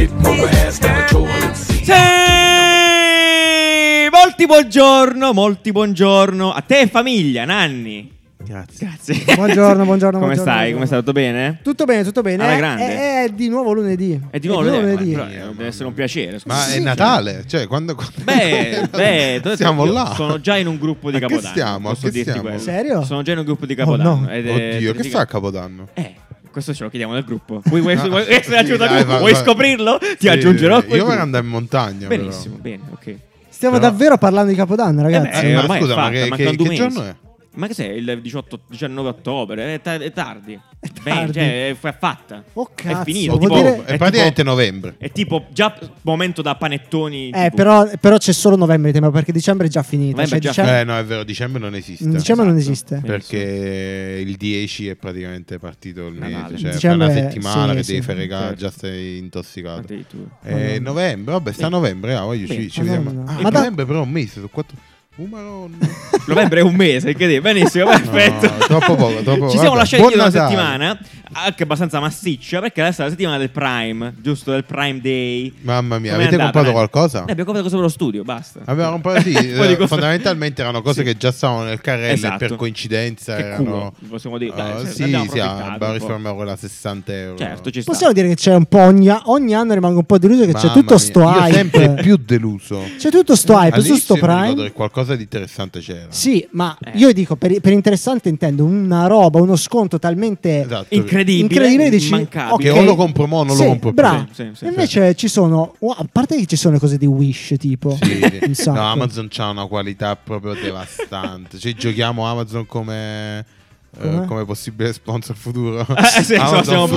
Sì! Molti buongiorno, molti buongiorno a te e famiglia, Nanni. Grazie. Grazie. Buongiorno, buongiorno, Come buongiorno, stai? buongiorno. Come stai? Tutto bene? Tutto bene, tutto bene. Alla È- grande. È, è di nuovo lunedì. È di nuovo lunedì. lunedì. Mamma Però, eh, deve essere un piacere. scusa. Ma Sì, è. Natale? Cioè, quando... quando- Beh, beh, siamo io là. Sono già in un gruppo di A che Capodanno. stiamo? A Posso che dirti stiamo? quello. Serio? Sono già in un gruppo di Oh, Capodanno. no. ed è- Oddio, che fa a Capodanno? Eh, questo ce lo chiediamo nel gruppo. Vuoi, vuoi, Ah, vuoi essere aggiunto al dai, gruppo? va- Vuoi scoprirlo? Ti Sì, aggiungerò. Io vorrei andare in montagna. però. Benissimo, bene, ok. Stiamo Però- davvero parlando di Capodanno, ragazzi. Eh, ma ormai è scusa, ma fatta, che- che- che giorno è? Ma che sei? Il 18, 19 ottobre? È, ta- è tardi. Beh, tardi. cioè, è, è fatta. Oh, È cazzo, finito. vuol tipo- dire- È praticamente novembre. È tipo già momento da panettoni. Eh, tipo- però, però c'è solo novembre, tema, perché dicembre è già finito. Novembre Cioè, è già dicembre, Eh no, è vero, dicembre non esiste. dicembre non Esatto. esiste. Perché il 10 è praticamente partito il mese, Natale. cioè Dicembre, fra una settimana sì, che sì. devi fare regalo, Certo. già sei intossicato. Addirittura. Eh, novembre, vabbè, sta a novembre, ah, voglio, Bene. ci, ci vediamo. Ah, Ma da- novembre però è un mese, sono quattro... Un maronna. Novembre è un mese, che dire? Benissimo, perfetto. No, troppo poco, troppo Ci siamo vabbè, lasciati buon una settimana, anche abbastanza massiccia, perché adesso è la settimana del Prime, giusto? Del Prime Day. Mamma mia, Com'è avete andata, comprato Nanni? qualcosa? Eh, abbiamo comprato cose per lo studio, basta. Abbiamo comprato sì, eh, fondamentalmente erano cose Sì. che già stavano nel carrello Esatto. e per coincidenza Che erano... culo, possiamo dire. Dai, Ah, se- sì, abbiamo sì, abbiamo risparmiato quella 60 euro. Certo, ci sta. Possiamo dire che c'è un po' ogni, ogni anno rimango un po' deluso che c'è Mamma tutto mia, sto Io hype. sempre più deluso. C'è tutto sto hype su sto Prime. che qualcosa di interessante c'era. Sì, ma Eh. io dico per, per interessante intendo una roba, uno sconto talmente Esatto. Incredibile, incredibile dici, immancabile. Che o lo compro mo o non sì, lo compro più. bravo. Sì, sì, sì. Invece ci sono, wow, a parte che ci sono le cose di Wish tipo. No, Amazon c'ha una qualità proprio devastante. Cioè, giochiamo Amazon come, eh, Come? come possibile sponsor futuro. Eh, sì.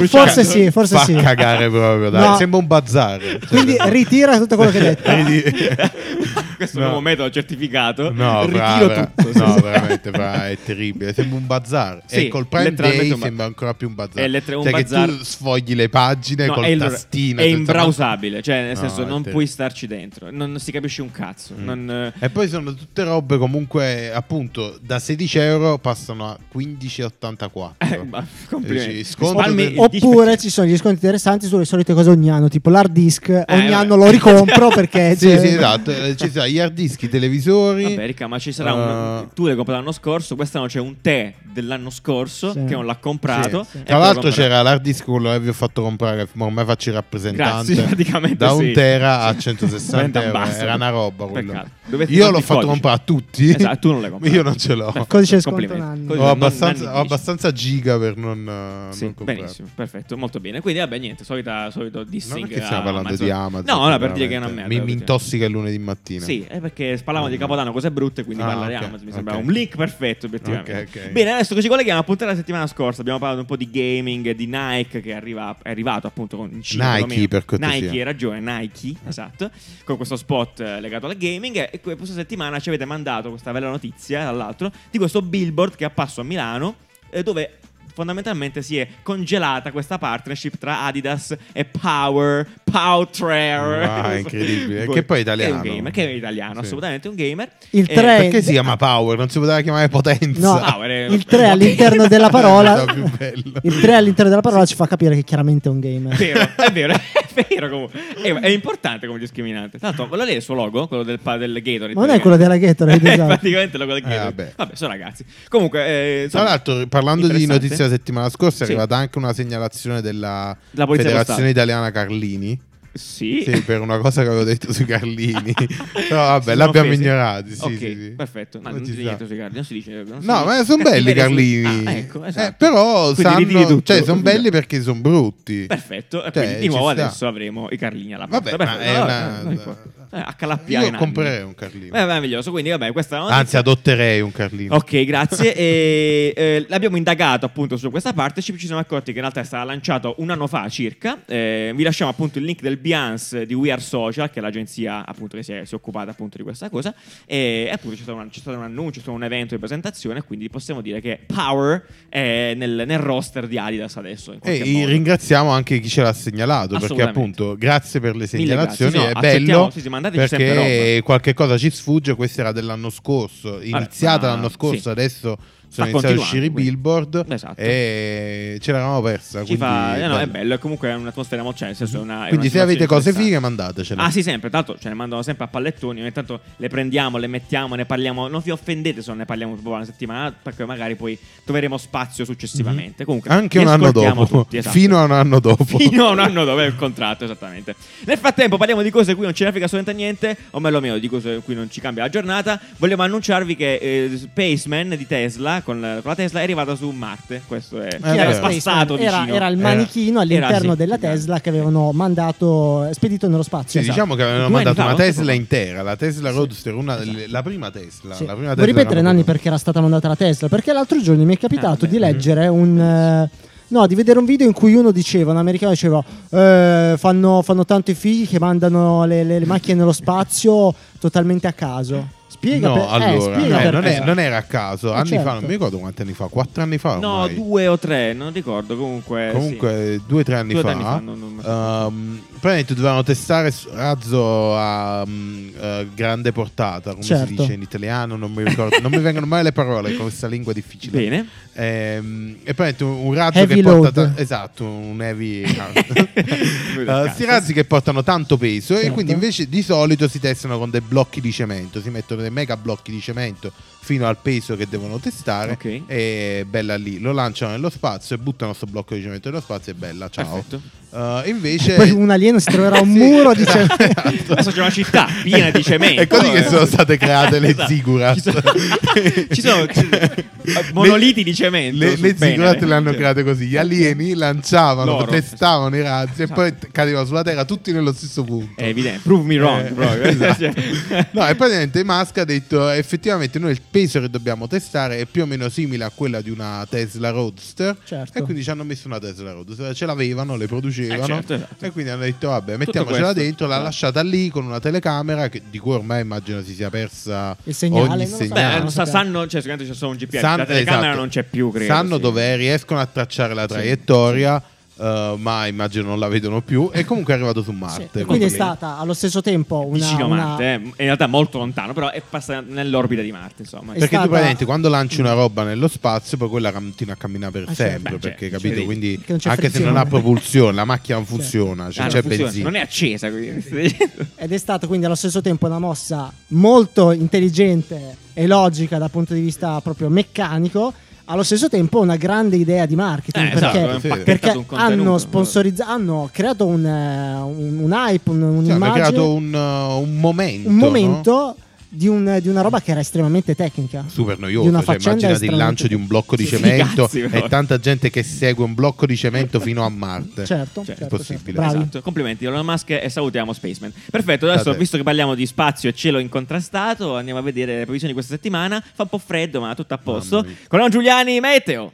Forse sì, forse fa sì. cagare proprio, dai. No. Sembra un bazar. Cioè, Quindi ritira tutto quello che hai detto. Questo è No. un nuovo metodo certificato. No, Ritiro bra- bra- tutto. no, veramente bra- è terribile. Sembra un bazar. Sì, e col Prime Day un sembra ancora più un bazar. È letter- un cioè bazar- che tu sfogli le pagine No, col è, tastino. è imbrausabile, cioè nel No, senso è non puoi starci dentro, non si capisce un cazzo. Mm. non, E poi sono tutte robe comunque, appunto, da 16 euro passano a 15,84. eh, ma complimenti. Dici, sconto Risparmi del- il 10%. Oppure ci sono gli sconti interessanti sulle solite cose ogni anno, tipo l'hard disk. ogni vabbè. anno lo ricompro perché Sì, sì, esatto. Eh, Ci sono gli hard disk, i televisori. Vabbè, Ricca, ma ci sarà un. Uh, Tu l'hai comprato l'anno scorso, quest'anno c'è un tè dell'anno scorso Sì. che non l'ha comprato. Sì. e Tra l'altro c'era l'hard disk quello che vi ho fatto comprare, ma ormai faccio il rappresentante. Grazie, da un sì. tera a 160 Brand euro. ambassador. Era una roba Io l'ho fatto codice. comprare a tutti. Esatto, tu non l'hai comprato. Io non ce l'ho. Beh, Codice sconto Ho abbastanza, ho abbastanza giga per non, Sì, non comprare. benissimo, perfetto, molto bene. Quindi, vabbè, niente, solita, solito dissing. Non è che stiamo parlando Amazon. di Amazon. No, no, per dire che è una merda. Mi, mi intossica il lunedì mattina. Sì, è perché parlavamo di Capodanno, cose brutte, quindi Ah, parlare di Amazon mi ok. sembra un link perfetto, obiettivamente. Bene, adesso ci colleghiamo a puntata della settimana scorsa, abbiamo parlato un po' di gaming, di Nike che arriva- è arrivato appunto con in Cina, Nike, per cortesia. Nike, hai ragione, Nike, esatto, con questo spot eh, legato al gaming e que- questa settimana ci avete mandato questa bella notizia, dall'altro, di questo billboard che è appasso a Milano eh, dove fondamentalmente si è congelata questa partnership tra Adidas e Power, Powtrare. Ah, incredibile. Che poi è italiano. Che è un gamer, che è italiano, Sì. assolutamente un gamer. Il Eh, tre- Perché si chiama Power? Non si poteva chiamare potenza. No, Power è- il 3 all'interno della parola. Il 3 all'interno della parola ci fa capire che chiaramente è un gamer. È vero, è vero, è vero comunque. È, è importante come discriminante. Tanto, quello lì è il suo logo, quello del, del Gatorade. Ma non è quello della Gatorade, È esatto. praticamente logo del Eh, Gatorade. vabbè. sono ragazzi. Comunque, eh, Tra insomma, l'altro, parlando di notizie della settimana scorsa, è Sì. arrivata anche una segnalazione della La Federazione. Italiana Carlini. Sì. Sì, per una cosa che avevo detto sui Carlini. Però vabbè, l'abbiamo ignorati. Sì, ok, sì, sì. perfetto. No, Non non si dice niente sui Carlini, non si dice. non si No, dice- ma sono belli i sui- Carlini. Ah, ecco, Eh, esatto. però Quindi ritiri sanno, cioè, sono belli perché sono brutti. Perfetto, e Cioè, quindi di nuovo adesso avremo i Carlini alla Vabbè, porta. ma Perfetto, è no, una- no. Eh, a calappiare Io comprerei un Carlino. Eh, meraviglioso, quindi vabbè, questa è una Anzi, notizia- adotterei un Carlino. Ok, grazie. e, eh, l'abbiamo indagato appunto su questa partnership. Ci siamo accorti che in realtà è stata lanciata un anno fa circa. Eh, vi lasciamo appunto il link del Beyoncé di We Are Social, che è l'agenzia appunto che si è, si è occupata appunto di questa cosa. E appunto c'è stato, un, c'è stato un annuncio, c'è stato un evento di presentazione. Quindi possiamo dire che Power è nel, nel roster di Adidas adesso. E ringraziamo anche chi ce l'ha segnalato perché appunto grazie per le segnalazioni è No, accettiamo, bello sì, sì, mandateci sempre perché qualche cosa ci sfugge questa era dell'anno scorso iniziata ma- l'anno scorso sì. adesso Sta iniziati a uscire i billboard Esatto. e ce l'eravamo persa. Ci quindi fa, eh, no, è bello. bello, è comunque è un'atmosfera molto, cioè, una, Quindi se avete cose fighe mandatecele. Ah sì, sempre, tanto ce ne mandano sempre a pallettoni, ogni tanto le prendiamo, le mettiamo, ne parliamo, non vi offendete se non ne parliamo proprio una settimana, perché magari poi troveremo spazio successivamente. Comunque, Mhm. Anche un anno dopo. tutti, esatto. Fino a un anno dopo. Fino a un anno dopo è il contratto, esattamente. Nel frattempo parliamo di cose cui non ce ne frega assolutamente niente, o meglio meno, di cose cui non ci cambia la giornata. Vogliamo annunciarvi che eh, Spaceman di Tesla, con la, con la Tesla, è arrivata su Marte. Questo è, Eh, era passato era, era il manichino all'interno era, sì, della Tesla che avevano mandato spedito nello spazio. Sì, Esatto. diciamo che avevano Due mandato una Tesla intera, la Tesla Roadster, una delle- la prima Tesla. Sì. La prima Vuoi Tesla ripetere, Nanni, proprio- perché era stata mandata la Tesla? Perché l'altro giorno mi è capitato Ah, di leggere un. eh, No, di vedere un video in cui uno diceva, un americano diceva, eh, fanno, fanno tanto i figli che mandano le, le- le macchine nello spazio totalmente a caso. Spiega No, per- eh, allora, spiega no, non, è- non era a caso. Eh, anni certo. fa, non mi ricordo quanti anni fa, quattro anni fa. No, ormai. due o tre, non ricordo. Comunque, Comunque, due o tre anni Due fa, tre anni fa, non- non- ehm, praticamente dovevano testare razzo a mm, eh, grande portata, come Certo. si dice in italiano, non mi ricordo, non mi vengono mai le parole con questa lingua difficile. Bene. Ehm, e praticamente un, razzo Heavy che porta load. ta- esatto, un heavy Questi cazzo. razzi che portano tanto peso e Certo. quindi invece di solito si testano con dei blocchi di cemento, si mettono dei mega blocchi di cemento fino al peso che devono testare Ok. e bella lì, lo lanciano nello spazio e buttano questo blocco di cemento nello spazio e bella, ciao. Perfetto. Uh, invece Poi un alieno si troverà un Sì, muro di cemento. esatto. Adesso c'è una città piena di cemento. È così che Eh. sono state create le Esatto. zigurat. Ci sono, ci sono- ci monoliti di cemento. Le, le zigurat le hanno Cioè, create così. Gli alieni lanciavano, Loro. testavano i razzi e Esatto. poi t- cadevano sulla Terra tutti nello stesso punto. È evidente. Prove me wrong. Eh, proprio. esatto. No, e praticamente Musk ha detto effettivamente noi il peso che dobbiamo testare è più o meno simile a quella di una Tesla Roadster Certo. e quindi ci hanno messo una Tesla Roadster, ce l'avevano, le producevano Eh, certo, esatto. e quindi hanno detto vabbè mettiamocela dentro, l'ha esatto. lasciata lì con una telecamera che- di cui ormai immagino si sia persa Il segnale, ogni non segnale. Beh, non sa- sanno, cioè, sicuramente c'è solo un GPS. San- la telecamera esatto. non c'è più, credo. Sanno sì. dove riescono a tracciare la traiettoria, eh, ma immagino non la vedono più. E comunque è arrivato su Sì, Marte. e Quindi è stata allo stesso tempo una. Vicino a una- Marte, eh. in realtà molto lontano, però è passata nell'orbita di Marte, insomma. È Perché stata- tu praticamente quando lanci una roba nello spazio, poi quella continua a camminare per Ah, sempre. Beh, perché certo, capito? cioè, Quindi anche se frizione. non ha propulsione, la macchina non funziona, cioè Ah, c'è non funziona, benzina. Non è accesa, quindi. Ed è stata quindi allo stesso tempo una mossa molto intelligente e logica dal punto di vista proprio meccanico. Allo stesso tempo una grande idea di marketing Eh, esatto, perché, impacchettato perché hanno sponsorizzato, hanno creato un, eh, un, un hype, un, Cioè, hanno un'immagine, creato un, uh, un momento. un no? Di, un- di una roba che era estremamente tecnica. Super una cioè, faccenda immaginati il lancio di un blocco di cemento e tanta gente che segue un blocco di cemento fino a Marte. Certo, Cioè, certo, impossibile. certo. Bravi. Esatto. Complimenti Elon Musk e salutiamo Spaceman. Perfetto, adesso State. visto che parliamo di spazio e cielo incontrastato, andiamo a vedere le previsioni di questa settimana. Fa un po' freddo, ma tutto a posto. Con Giuliani, meteo.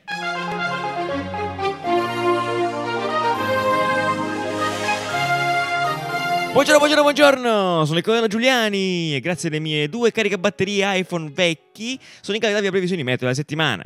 Buongiorno, buongiorno, buongiorno, sono il colonnello Giuliani e grazie alle mie due caricabatterie iPhone vecchi sono in grado di previsioni meteo della settimana.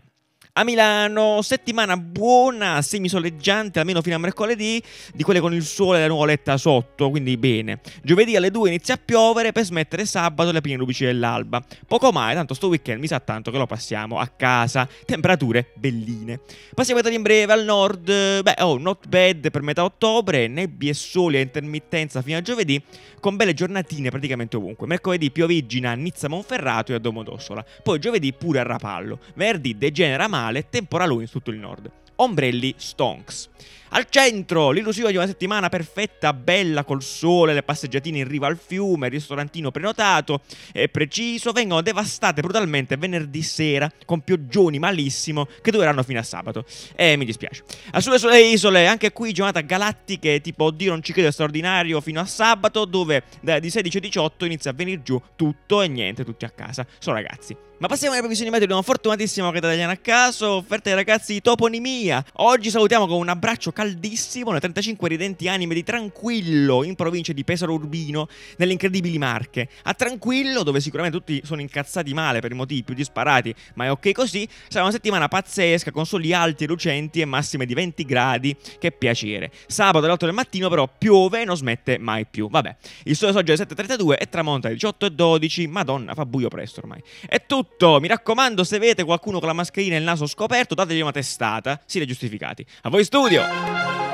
A Milano, settimana buona, semisoleggiante, almeno fino a mercoledì, di quelle con il sole e la nuvoletta sotto, quindi bene. Giovedì alle 2 inizia a piovere per smettere sabato le prime luci dell'alba. Poco mai, tanto sto weekend mi sa tanto che lo passiamo a casa. Temperature belline. Passiamo a in breve al nord, beh, oh, not bad per metà ottobre, nebbie e soli a intermittenza fino a giovedì, con belle giornatine praticamente ovunque. Mercoledì pioviggina a Nizza Monferrato e a Domodossola. Poi giovedì pure a Rapallo. Venerdì degenera male, temporaloni su tutto il nord. Ombrelli stonks. Al centro, l'illusione di una settimana perfetta, bella col sole, le passeggiatine in riva al fiume, il ristorantino prenotato e preciso, vengono devastate brutalmente venerdì sera con pioggioni malissimo che dureranno fino a sabato. E mi dispiace. A sulle sole isole, anche qui giornata galattiche, tipo oddio non ci credo straordinario, fino a sabato, dove di 16 e 18 inizia a venire giù tutto e niente, tutti a casa. Sono ragazzi. Ma passiamo alle previsioni meteo di una fortunatissima rete italiana a caso, offerte ai ragazzi di Toponimia. Oggi salutiamo con un abbraccio caldissimo le 35 ridenti anime di Tranquillo, in provincia di Pesaro Urbino, nelle incredibili Marche. A Tranquillo, dove sicuramente tutti sono incazzati male per i motivi più disparati, ma è ok così, sarà una settimana pazzesca con soli alti e lucenti e massime di 20 gradi. Che piacere. Sabato alle 8 del mattino però piove e non smette mai più. Vabbè, il sole sorge alle 7.32 e tramonta alle 18.12. Madonna, fa buio presto ormai. È tutto tutto. Mi raccomando, se vedete qualcuno con la mascherina e il naso scoperto, dategli una testata. Siete giustificati. A voi studio.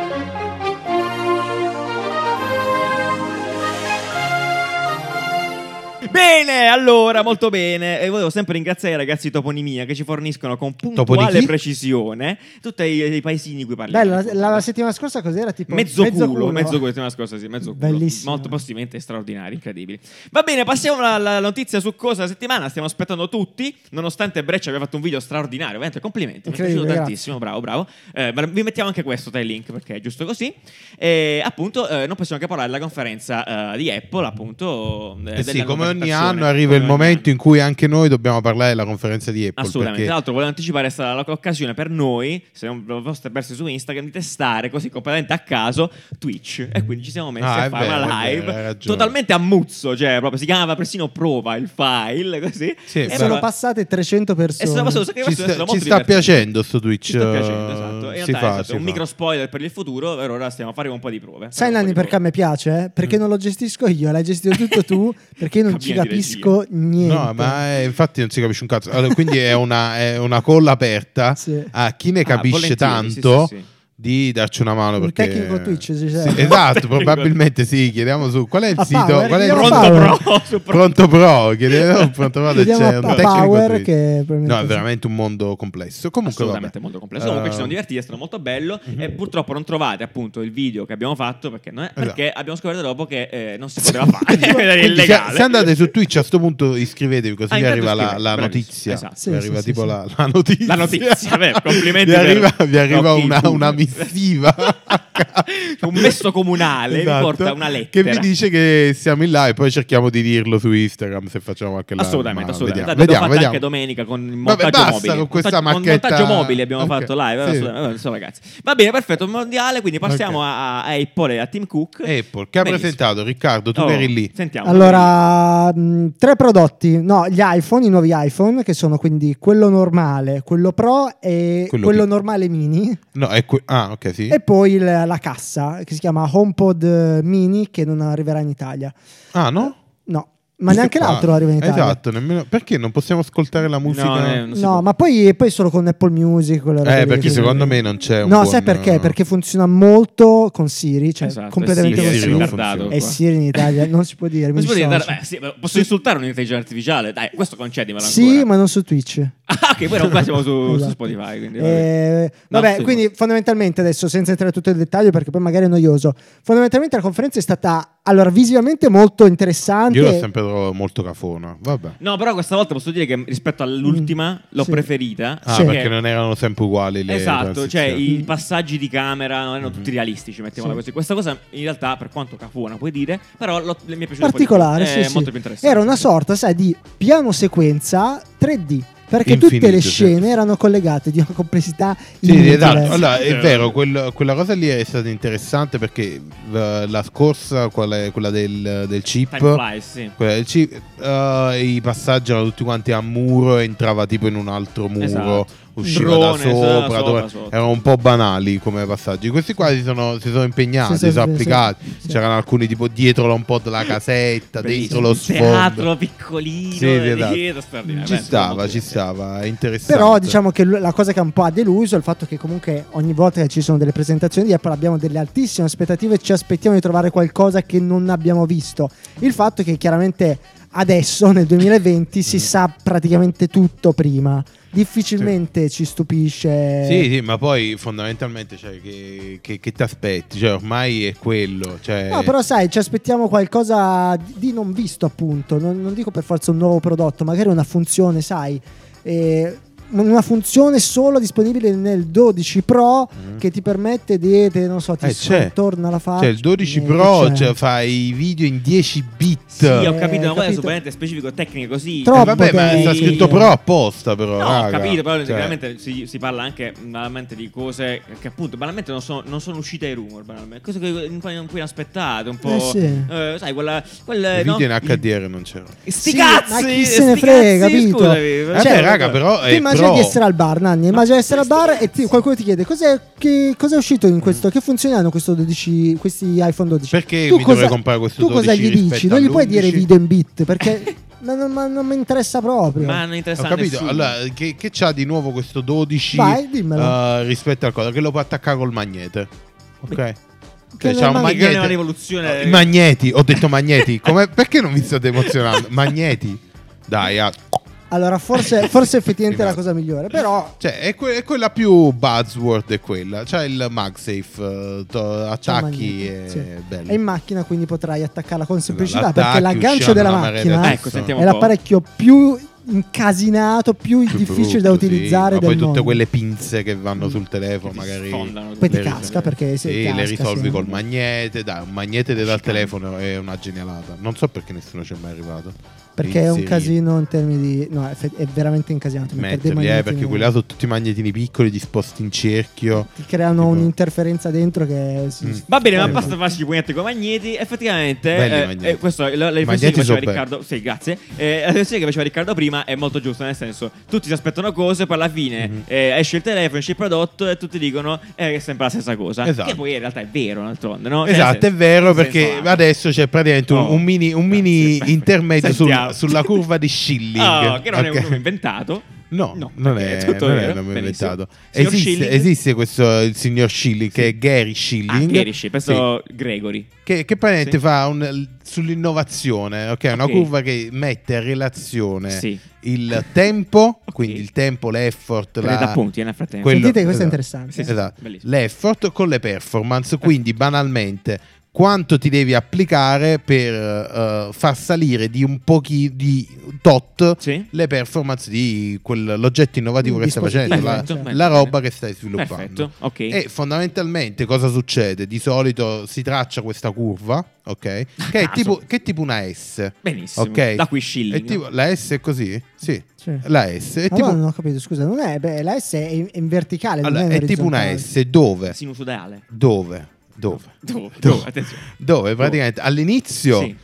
Bene, allora, molto bene. E volevo sempre ringraziare i ragazzi di Toponimia che ci forniscono con puntuale precisione tutti i, i paesini di cui parliamo. Bella, la, la settimana scorsa cos'era? Tipo Mezzo, culo, mezzo culo, settimana scorsa, sì, mezzo culo. Bellissimo. Molto postimenti straordinari, incredibili. Va bene, passiamo alla, alla notizia su cosa la settimana. Stiamo aspettando tutti, nonostante Breccia abbia fatto un video straordinario. Veramente, complimenti. Mi è piaciuto tantissimo, bravo, bravo. Eh, ma vi mettiamo anche questo tra i link perché è giusto così. E appunto, eh, non possiamo che parlare della conferenza eh, di Apple, appunto. Eh sì, come ogni anno arriva il momento in cui anche noi dobbiamo parlare della conferenza di Apple. Assolutamente. perché- Tra l'altro, volevo anticipare, è stata l'occasione per noi, se non ve lo foste persi su Instagram, di testare così completamente a caso Twitch. E quindi ci siamo messi Ah, a fare vero, una live vero, totalmente a muzzo, cioè proprio si chiamava persino prova il file, così. Sì, E Sono passate 300 e persone. sono passato un sacco di ci persone, sta, sono ci sta piacendo sto Twitch. Ci sta piacendo, esatto. In si realtà fa, esatto, si è un fa. micro spoiler per il futuro, per ora stiamo a fare un po' di prove. Sai Nanni perché a me piace? Perché non lo gestisco io, l'hai gestito tutto tu, perché non ci capisco niente. No, ma è- infatti non si capisce un cazzo. Allora, quindi è una, è una call aperta Sì. a chi ne Ah, capisce sì, tanto sì, sì. Di darci una mano. Un Perché... tecnico Twitch, si Sì, esatto, Tecnico. probabilmente sì. Chiediamo su qual è il A sito. Power, qual è il Pronto Power. pro, su pro- Pronto Pro, chiediamo Pronto Pro Chiediamo c'è a un Power che No, è veramente un mondo complesso. Comunque, assolutamente vabbè. molto complesso. Comunque ci siamo Eh, divertiti, è stato molto bello. E purtroppo non trovate appunto il video che abbiamo fatto perché, non è- Esatto. perché abbiamo scoperto dopo che eh, non si poteva fare. Se, illegale. se andate su Twitch a sto punto iscrivetevi così Ah, vi arriva la, la notizia. Esatto. Sì, vi sì, arriva sì, tipo. La, la notizia. La notizia, complimenti Vi arriva, vi arriva Rocky una, viva. un messo comunale Esatto, porta una Che lettera. vi dice che siamo in live e poi cerchiamo di dirlo su Instagram se facciamo anche la Assolutamente, ma assolutamente. Vediamo, vediamo, fatta vediamo. anche domenica con il Vabbè, montaggio basta mobile. con questa montaggio, macchetta. montaggio mobile abbiamo Ok, fatto live. sì. Vabbè, insomma, ragazzi. Va bene, perfetto. Mondiale, quindi passiamo Ok. a, a Apple e a Tim Cook. Apple, che ha Benissimo. presentato Riccardo, tu Oh, che eri lì. Sentiamo. Allora, mh, tre prodotti, no, gli iPhone, i nuovi iPhone, che sono quindi quello normale, quello Pro e Quello quello, normale mini, No, è que- ah, ok, sì. e poi il- la cassa che si chiama HomePod eh, Mini, che non arriverà in Italia. Ah, no? No, ma neanche Ah, l'altro arriva in Italia. Esatto, nemmeno... perché non possiamo ascoltare la musica? No, eh, non si No, può. ma poi, poi solo con Apple Music. Eh, perché quindi- secondo me non c'è un No, buon- sai perché? Perché funziona molto con Siri, cioè Esatto, completamente con Siri. E. Siri in Italia non si può dire. mi Non si può dire, beh, sì, posso insultare un'intelligenza artificiale? Dai, questo concedimelo Sì, ancora. ma non su Twitch. Ah, ok, poi non qua siamo su, su Esatto. Spotify. Quindi, vabbè. Eh, No, vabbè, sì, quindi fondamentalmente adesso senza entrare tutto il dettaglio perché poi magari è noioso. Fondamentalmente la conferenza è stata allora visivamente molto interessante. Io l'ho sempre molto cafona. Vabbè. No, però questa volta posso dire che rispetto all'ultima l'ho sì. preferita. Ah, Sì. perché non erano sempre uguali le Esatto, cioè i passaggi di camera non erano tutti realistici, mettiamola Sì. così. Questa cosa in realtà, per quanto cafona puoi dire, però lo- mi è piaciuta particolare, un po' di. È sì. molto più interessante. Era una sorta, sai, di piano sequenza 3D. Perché tutte Infinito, le sì. scene erano collegate di una complessità Sì, esatto. Allora, è vero, quel- quella cosa lì è stata interessante perché eh, la scorsa, quella, è quella del, del chip, flies, sì. quella del chip, eh, i passaggi erano tutti quanti a muro e entrava tipo in un altro muro, Esatto. Usciva Drone, da sopra, sopra, dove- sopra. erano un po' banali come passaggi. Questi qua si sono, si sono impegnati, Sì, si sì, sono sì, applicati. sì, sì. C'erano alcuni tipo dietro un po' della casetta, dentro Bellissimo. lo Un sfondo. teatro piccolino, Sì, sì, esatto. dietro. Ci Beh, stava, ci stava, è interessante. Però diciamo che la cosa che un po' ha deluso è il fatto che comunque ogni volta che ci sono delle presentazioni di Apple abbiamo delle altissime aspettative e ci aspettiamo di trovare qualcosa che non abbiamo visto. Il fatto è che chiaramente adesso nel 2020 Mm. si sa praticamente tutto prima. Difficilmente ci stupisce. Sì, sì, ma poi fondamentalmente cioè, che, che, che ti aspetti? Cioè, ormai è quello. Cioè... No, però sai, ci aspettiamo qualcosa di- di non visto, appunto. Non, non dico per forza un nuovo prodotto, magari una funzione, sai. eh, una funzione solo disponibile nel 12 Pro Mhm. che ti permette di, di- non so, ti Eh, torna la faccia. Cioè, il 12 eh, Pro cioè, fa i video in 10 bit. Sì, ho Eh, capito, ma quello è capito. veramente specifico, tecniche così. Troppo Eh, vabbè, ma sta scritto Pro apposta, però. No, raga. ho capito, però Cioè, chiaramente si, si parla anche banalmente di cose che appunto banalmente non sono, non sono uscite ai rumor, banalmente. Cose che un po', un po' inaspettate, un po'... Eh, sì. eh, sai, quella... quella I no? video in HDR non c'era. Sti Sì, cazzi! ma chi se ne frega, capito? Scusami. Eh Cioè, raga, però è immagina di essere al bar, Nanni, immagina di essere al bar e ti- qualcuno ti chiede cos'è, che, cosa è uscito in questo, che funzioni hanno questo 12, questi iPhone 12? Perché Tu mi cosa- dovrei comprare questo Tu cosa 12 gli dici? Non gli puoi dire all'11? video in bit perché Ma non, ma non mi interessa proprio. Ma non interessa Ho capito. nessuno. Allora, che, che c'ha di nuovo questo 12 Vai, dimmelo. eh, rispetto al cosa? Che lo può attaccare col magnete. Ok. Che Cioè, non c'ha un Che è una rivoluzione. I magneti, ho detto magneti. Come- perché non vi state emozionando? Magneti. Dai, ah. Allora, forse, forse effettivamente è la Esatto. cosa migliore. Però, Cioè, è, que- è quella più buzzword, è quella. C'ha il MagSafe, eh, to- attacchi e sì. bello. è in macchina, quindi potrai attaccarla con semplicità. L'attacchi, Perché l'aggancio della una macchina Ecco, sentiamo è un po'. l'apparecchio più incasinato, più, Più difficile brutto, da sì. utilizzare Ma del poi tutte mondo. quelle pinze che vanno sul telefono, Che ti magari. Poi ti le casca perché se sì, casca, le risolvi sì. col magnete. Dai, un magnete dal telefono è una genialata. Non so perché nessuno ci è mai arrivato. Perché è un casino in termini di. No, è, veramente incasinato. Metterli, eh, perché quelli là sono tutti magnetini piccoli disposti in cerchio. Ti creano Tipo- un'interferenza dentro che. si- Mm. Va bene, ma basta farsi i pugnette con i magneti. Effettivamente, Belli eh, eh, questo è la, la riflessione che faceva Riccardo. Sì, grazie. Eh, la riflessione che faceva Riccardo prima è molto giusta. Nel senso, tutti si aspettano cose, poi alla fine Mhm. eh, esce il telefono, esce il prodotto e tutti dicono eh, che è sempre la stessa cosa. Esatto. Che poi in realtà è vero, d'altronde, no? Esatto, nel è senso- vero perché senso lato. adesso c'è praticamente un, Oh, un mini, un mini intermedio sul- Sulla curva di Schilling. Oh, che non è Ok. un nome inventato. No, No, non è, è tutto non è un nome inventato. Esiste, Schilling? esiste questo il signor Schilling che è Gary Ah, Schilling. Gary Shea, penso Sì. Gregory. Che, che praticamente Sì. fa un- sull'innovazione, ok? Una Ok. curva che mette a relazione Sì. il tempo, Ok. quindi il tempo, l'effort, Prende la, appunti eh, nel frattempo. quello- Sentite, questo è esatto. interessante. Sì, sì. esatto, l'effort con le performance, quindi banalmente quanto ti devi applicare per eh, far salire di un pochi di tot Sì. le performance di quell'oggetto innovativo Un che stai facendo, la, la roba che stai sviluppando. Perfetto, ok. E fondamentalmente cosa succede? Di solito si traccia questa curva, ok? Che è tipo, che è tipo una S. Benissimo. Ok. Da qui tipo- la S è così? Sì. Sì. La S è Ma tipo, no, non ho capito, scusa, non è, beh, la S è in, verticale, non allora, è, è tipo una. S dove? Sinusodale. Dove? Dove? Dove? Dove? Dove? Attenzione. Dove praticamente all'inizio Sì.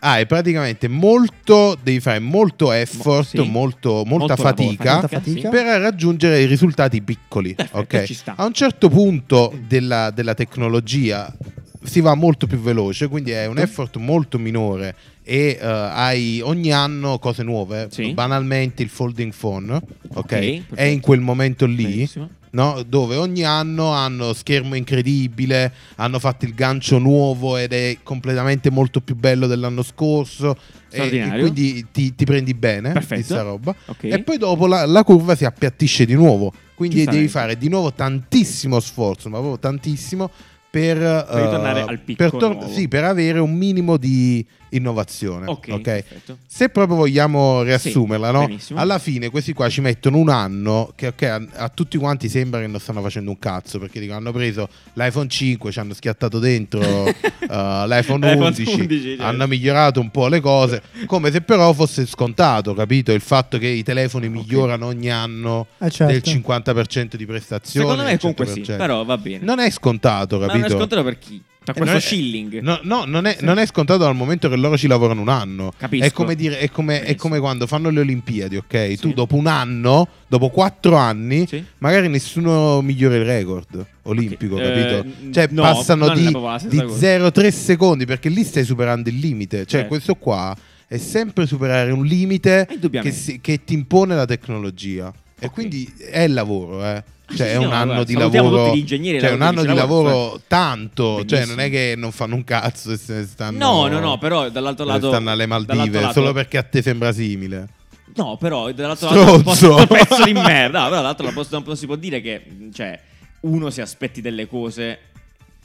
hai praticamente molto, devi fare molto effort, sì. molto, molta Molto lavoro, fatica Molta fatica. per raggiungere i risultati piccoli. Perfetto, ok? ci sta. A un certo punto della, della tecnologia si va molto più veloce, quindi è un effort molto minore e eh, hai ogni anno cose nuove. Sì. Banalmente il folding phone, ok? Ok, è in quel momento lì. No? dove ogni anno hanno schermo incredibile, hanno fatto il gancio nuovo ed è completamente molto più bello dell'anno scorso. E, e quindi ti, ti prendi bene Perfetto. di sta roba. Ok. E poi dopo la, la curva si appiattisce di nuovo. Quindi devi fare di nuovo tantissimo sforzo, ma proprio tantissimo. Per, eh, ritornare al per tor- sì, per avere un minimo di innovazione. Ok, ok? perfetto. Se proprio vogliamo riassumerla, no? benissimo. alla fine questi qua ci mettono un anno che ok, a, a tutti quanti sembra che non stanno facendo un cazzo perché dico, hanno preso l'iPhone 5, ci hanno schiattato dentro uh, l'iPhone L'iPhone 11, 11, certo. hanno migliorato un po' le cose, come se però fosse scontato, capito? Il fatto che i telefoni migliorano ogni anno Eh, certo. del 50% di prestazione. Secondo me comunque sì, 100%. però va bene. Non è scontato, Ma capito? Non è scontato per chi? Per Eh, questo è- shilling. No, no, non, è, non è scontato dal momento che loro ci lavorano un anno. Capisco. È come, dire, è come, è come quando fanno le Olimpiadi, ok? Sì. Tu dopo un anno, dopo quattro anni, Sì. magari nessuno migliora il record olimpico, Ok, capito? eh, cioè no, passano di, di cosa. 0,3 secondi perché lì stai superando il limite. Cioè Certo. questo qua è sempre superare un limite Eh, che, si- che ti impone la tecnologia. E Ok. quindi è il lavoro, eh. Cioè, sì, è un no, anno guarda, di lavoro. tutti gli ingegneri Cioè, un anno di lavoro tanto. Cioè, Benissimo. non è che non fanno un cazzo e se ne stanno. No, no, no, però dall'altro lato stanno alle Maldive lato- solo perché a te sembra simile. No, però dall'altro lato un Stronzo. pezzo di merda. No, però dall'altro lato non si può dire che cioè uno si aspetti delle cose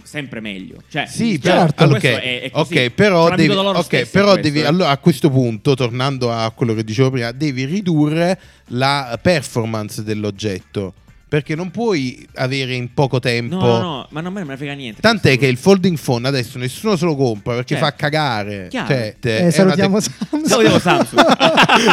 sempre meglio. Cioè, Sì, cioè, però, certo. ok, questo è- è ok, però devi, loro ok, stessi però devi allora a questo punto, tornando a quello che dicevo prima, devi ridurre la performance dell'oggetto. Perché non puoi avere in poco tempo. No, no, no, ma non me ne frega niente. Tant'è che il folding phone adesso nessuno se lo compra perché Certo. fa cagare. Cioè, te- Eh, salutiamo tec- Samsung. Salutiamo Samsung.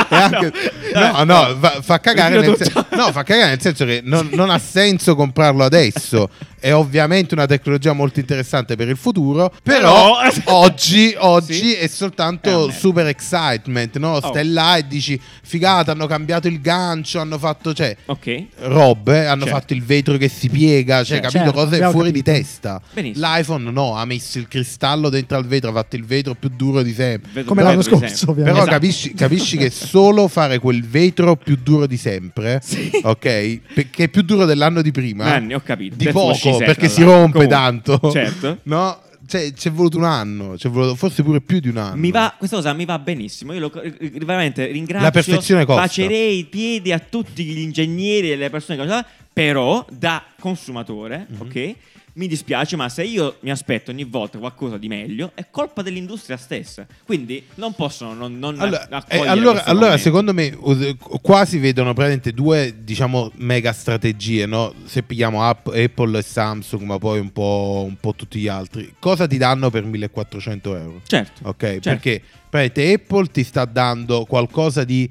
Anche- no, no, fa, fa cagare sen- no, fa cagare nel senso che non, non ha senso comprarlo adesso è ovviamente una tecnologia molto interessante per il futuro, però, Però- oggi, oggi Sì. è Eh, soltanto vabbè. super excitement, no? Oh. Stai là e dici figata, hanno cambiato il gancio, hanno fatto, cioè, Ok. robe, hanno Certo. fatto il vetro che si piega, cioè, Certo. capito? Certo, Cose abbiamo fuori capito. di testa. Benissimo. L'iPhone no, ha messo il cristallo dentro al vetro, ha fatto il vetro più duro di sempre. Vedo- Come l'anno scorso, ovviamente. Però Esatto. capisci, capisci che solo fare quel vetro più duro di sempre, Sì. ok? Perché è più duro dell'anno di prima. Anni, ho capito. Di Death poco, sei, perché si rompe Comunque, tanto. Certo. No? Cioè, ci è voluto un anno, voluto forse pure più di un anno. Mi va, questa cosa mi va benissimo. Io lo, veramente ringrazio. La perfezione costa. Bacerei i piedi a tutti gli ingegneri e le persone che. Però, da consumatore, Mhm. ok? Mi dispiace, ma se io mi aspetto ogni volta qualcosa di meglio, è colpa dell'industria stessa. Quindi non possono non, non Allora, eh, allora, allora, secondo me, qua si vedono praticamente due, diciamo, mega strategie, no? Se pigliamo App- Apple e Samsung, ma poi un po', un po' tutti gli altri. Cosa ti danno per 1400 euro? Certo. Ok, certo. perché praticamente Apple ti sta dando qualcosa di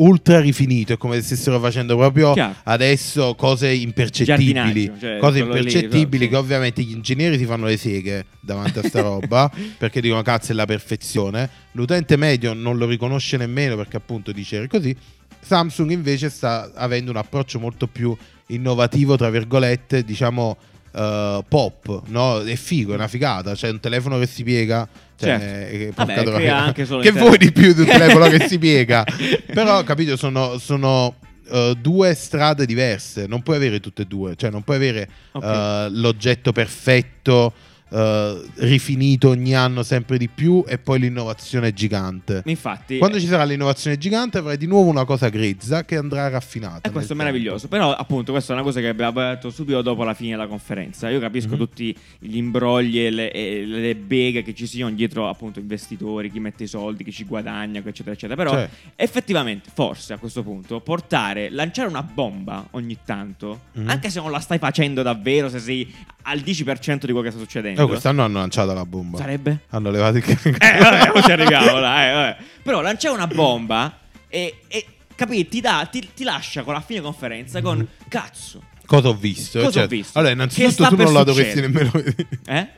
ultra rifinito, è come se stessero facendo proprio Chiaro. adesso cose impercettibili, cioè, cose quello lì, impercettibili sì. che ovviamente gli ingegneri si fanno le seghe davanti a sta roba perché dicono cazzo è la perfezione. L'utente medio non lo riconosce nemmeno perché appunto dice così. Samsung invece sta avendo un approccio molto più innovativo, tra virgolette, diciamo eh, pop, no? È figo, è una figata, c'è un telefono che si piega. Cioè, Certo. eh, Vabbè, crea che il vuoi di più di un telefono che si piega? Però, capito, sono, sono, eh, due strade diverse. Non puoi avere tutte e due. Cioè, non puoi avere Ok. eh, l'oggetto perfetto, eh, rifinito ogni anno sempre di più, e poi l'innovazione gigante. Infatti, Quando ci sarà l'innovazione gigante, avrai di nuovo una cosa grezza che andrà raffinata. E questo è meraviglioso. Però, appunto, questa è una cosa che abbiamo detto subito dopo la fine della conferenza. Io capisco Mhm. tutti gli imbrogli e le, e le beghe che ci siano dietro, appunto, investitori, chi mette i soldi, chi ci guadagna, eccetera, eccetera. Però, Cioè. effettivamente, forse a questo punto, portare, lanciare una bomba ogni tanto, Mhm. anche se non la stai facendo davvero, se sei al 10% di quello che sta succedendo. Oh, quest'anno hanno lanciato la bomba. Sarebbe? Hanno levato il Eh, vabbè, poi ci arriviamo, dai, vabbè. Però lanciare una bomba e, e capì, ti, dà, ti, ti lascia con la fine conferenza con cazzo. Cosa ho visto? Cosa ho Certo. visto? Allora, innanzitutto tu non la dovresti nemmeno vedere. Eh?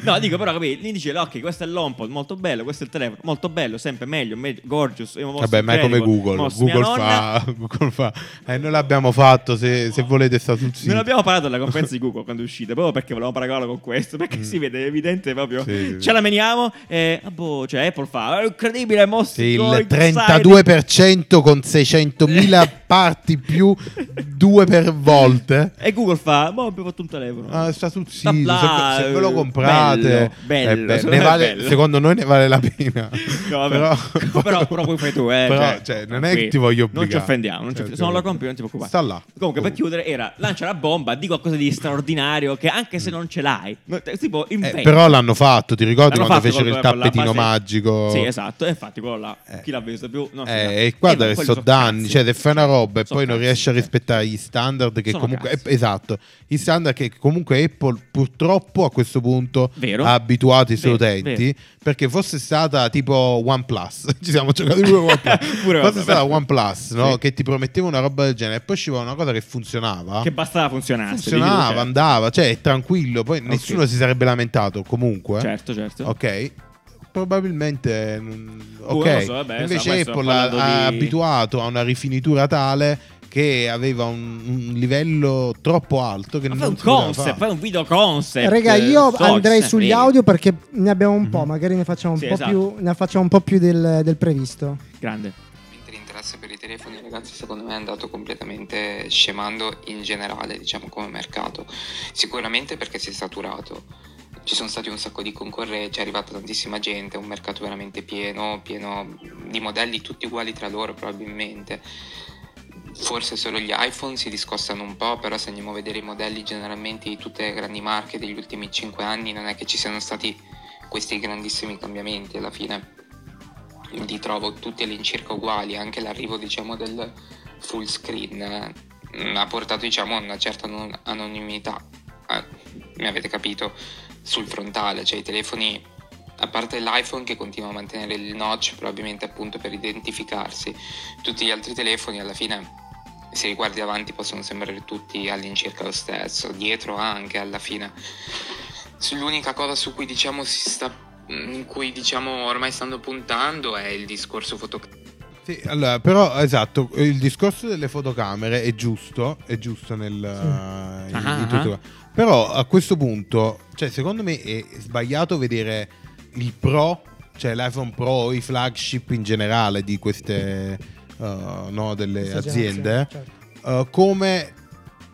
No, dico però, capì? Gli dice, ok, questo è l'HomePod, molto bello, questo è il telefono, molto bello, sempre meglio, meglio gorgeous. Vabbè, ma è come Google. Google fa, Google fa. Eh, noi l'abbiamo fatto. Se, se volete, sta sul sito. Non abbiamo parlato della conferenza di Google quando è uscita, proprio perché volevamo paragonarla con questo, perché si vede, evidente proprio. Mm. Sì, sì, sì. Ce la meniamo e, ah, boh, cioè Apple fa, è incredibile, mostri Sì, il exciting. 32% con 600.000 parti più due per volte. E Google fa, boh, abbiamo fatto un telefono. Ah, sta sul sito. se, se ve lo eh, comprate, bello, eh, bello, beh, me è vale- secondo noi ne vale la pena. No, però, però, però poi fai tu, eh. Però, cioè, cioè, non è che qui ti voglio Non ci obbligare. offendiamo. Non ci Cioè, offendiamo. Se non lo compri, non ti preoccupare. Sta là. Comunque, per Oh. chiudere, era lancia la bomba, di qualcosa di straordinario che anche se non ce l'hai, no, t- tipo Eh, però l'hanno fatto, ti ricordi L'hanno quando fecero il la tappetino magico? Sì, esatto. E infatti, quello là, Eh. chi l'ha visto più? Eh, e che quelli so sono danni, cioè se fai una roba e Sono poi non riesci a cioè. rispettare gli standard che Sono comunque cazzi. eh, esatto, gli standard che comunque Apple purtroppo a questo punto Vero. ha abituato i suoi Vero, utenti vero. perché fosse stata tipo OnePlus, ci siamo giocati pure OnePlus. Pure fosse stata OnePlus, no? Sì. che ti prometteva una roba del genere e poi usciva una cosa che funzionava. Che bastava funzionasse. funzionava, dici tu, andava, cioè è tranquillo, poi nessuno si sarebbe lamentato comunque. Certo, certo. Ok. Probabilmente mm, Boh, ok. non lo so, vabbè, Invece Apple ha ha di- abituato a una rifinitura tale che aveva un, un livello troppo alto che Ma non fai un concept, fare. fai un video concept. Raga, io so, andrei sugli frega. audio perché ne abbiamo un Mhm. po', magari ne facciamo un, Sì, po, esatto. più, ne facciamo un po' più del, del previsto. Grande. Mentre l'interesse per i telefoni, ragazzi, secondo me è andato completamente scemando in generale, diciamo, come mercato. Sicuramente perché si è saturato. Ci sono stati un sacco di concorrenti, è arrivata tantissima gente, un mercato veramente pieno, pieno di modelli tutti uguali tra loro probabilmente. Forse solo gli iPhone si discostano un po', però se andiamo a vedere i modelli generalmente di tutte le grandi marche degli ultimi 5 anni non è che ci siano stati questi grandissimi cambiamenti alla fine. Li trovo tutti all'incirca uguali, anche l'arrivo diciamo del full screen eh, ha portato diciamo a una certa non- anonimità, eh, mi avete capito, sul frontale, cioè i telefoni, a parte l'iPhone che continua a mantenere il notch probabilmente appunto per identificarsi, tutti gli altri telefoni alla fine se li guardi avanti possono sembrare tutti all'incirca lo stesso, dietro anche alla fine. L'unica cosa su cui diciamo si sta in cui diciamo ormai stanno puntando è il discorso fotografico. Sì, allora, però esatto, il discorso delle fotocamere è giusto, è giusto nel, in- Ah, in ah. tutto. Però a questo punto, cioè, secondo me è sbagliato vedere il Pro, cioè l'iPhone Pro o i flagship in generale di queste uh, no, delle Questa aziende certo. uh, come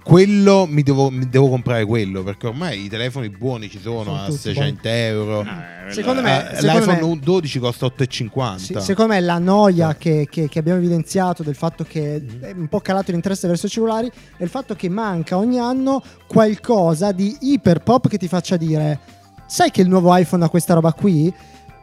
quello mi devo, mi devo comprare quello perché ormai i telefoni buoni ci sono, Sono a tutti 600 euro. Eh, Secondo me- Eh, secondo L'iPhone me- 12 costa 8,50. Sì, secondo me la noia Eh. che, che- che abbiamo evidenziato del fatto che è un po' calato l'interesse verso i cellulari è il fatto che manca ogni anno qualcosa di iper pop che ti faccia dire sai che il nuovo iPhone ha questa roba qui?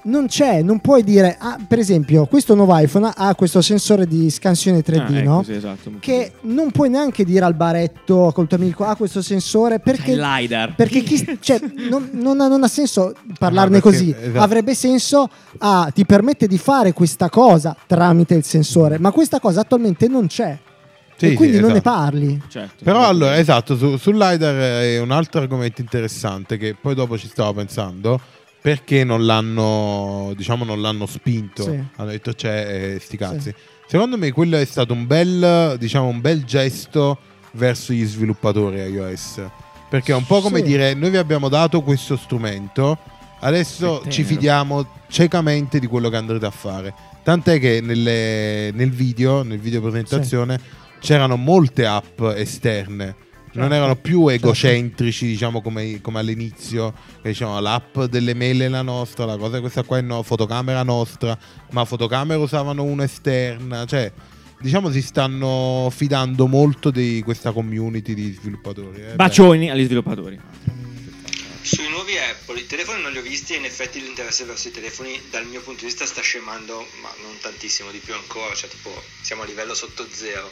Non c'è, non puoi dire, ah, per esempio, questo nuovo iPhone ha questo sensore di scansione 3D, Ah, ecco, no? sì, esatto. Che non puoi neanche dire al baretto col tuo amico, ha questo sensore perché Il LiDAR. perché chi, cioè, non, non ha, non ha senso parlarne No, perché- così. esatto. Avrebbe senso, ah, ti permette di fare questa cosa tramite il sensore, ma questa cosa attualmente non c'è. Sì, e sì, quindi non ne esatto. parli. Certo. Però allora, esatto, su, sul LiDAR è un altro argomento interessante che poi dopo ci stavo pensando. Perché non l'hanno, diciamo, non l'hanno spinto? Sì. Hanno detto c'è, eh, sti cazzi. Secondo me quello è stato un bel, diciamo, un bel gesto verso gli sviluppatori iOS. Perché è un po' come Sì. dire, noi vi abbiamo dato questo strumento, adesso ci fidiamo ciecamente di quello che andrete a fare. Tant'è che nelle- nel video, nel video presentazione, c'erano molte app esterne. Non Certo, erano più certo. egocentrici, diciamo, come, come all'inizio. Che dicevano l'app delle mail è la nostra, la cosa questa qua è no, fotocamera nostra, ma fotocamera usavano una esterna. Cioè, diciamo, si stanno fidando molto di questa community di sviluppatori. eh. Bacioni agli sviluppatori. Sui nuovi Apple, i telefoni non li ho visti e in effetti l'interesse verso i telefoni dal mio punto di vista sta scemando, ma non tantissimo di più ancora, cioè tipo siamo a livello sotto zero.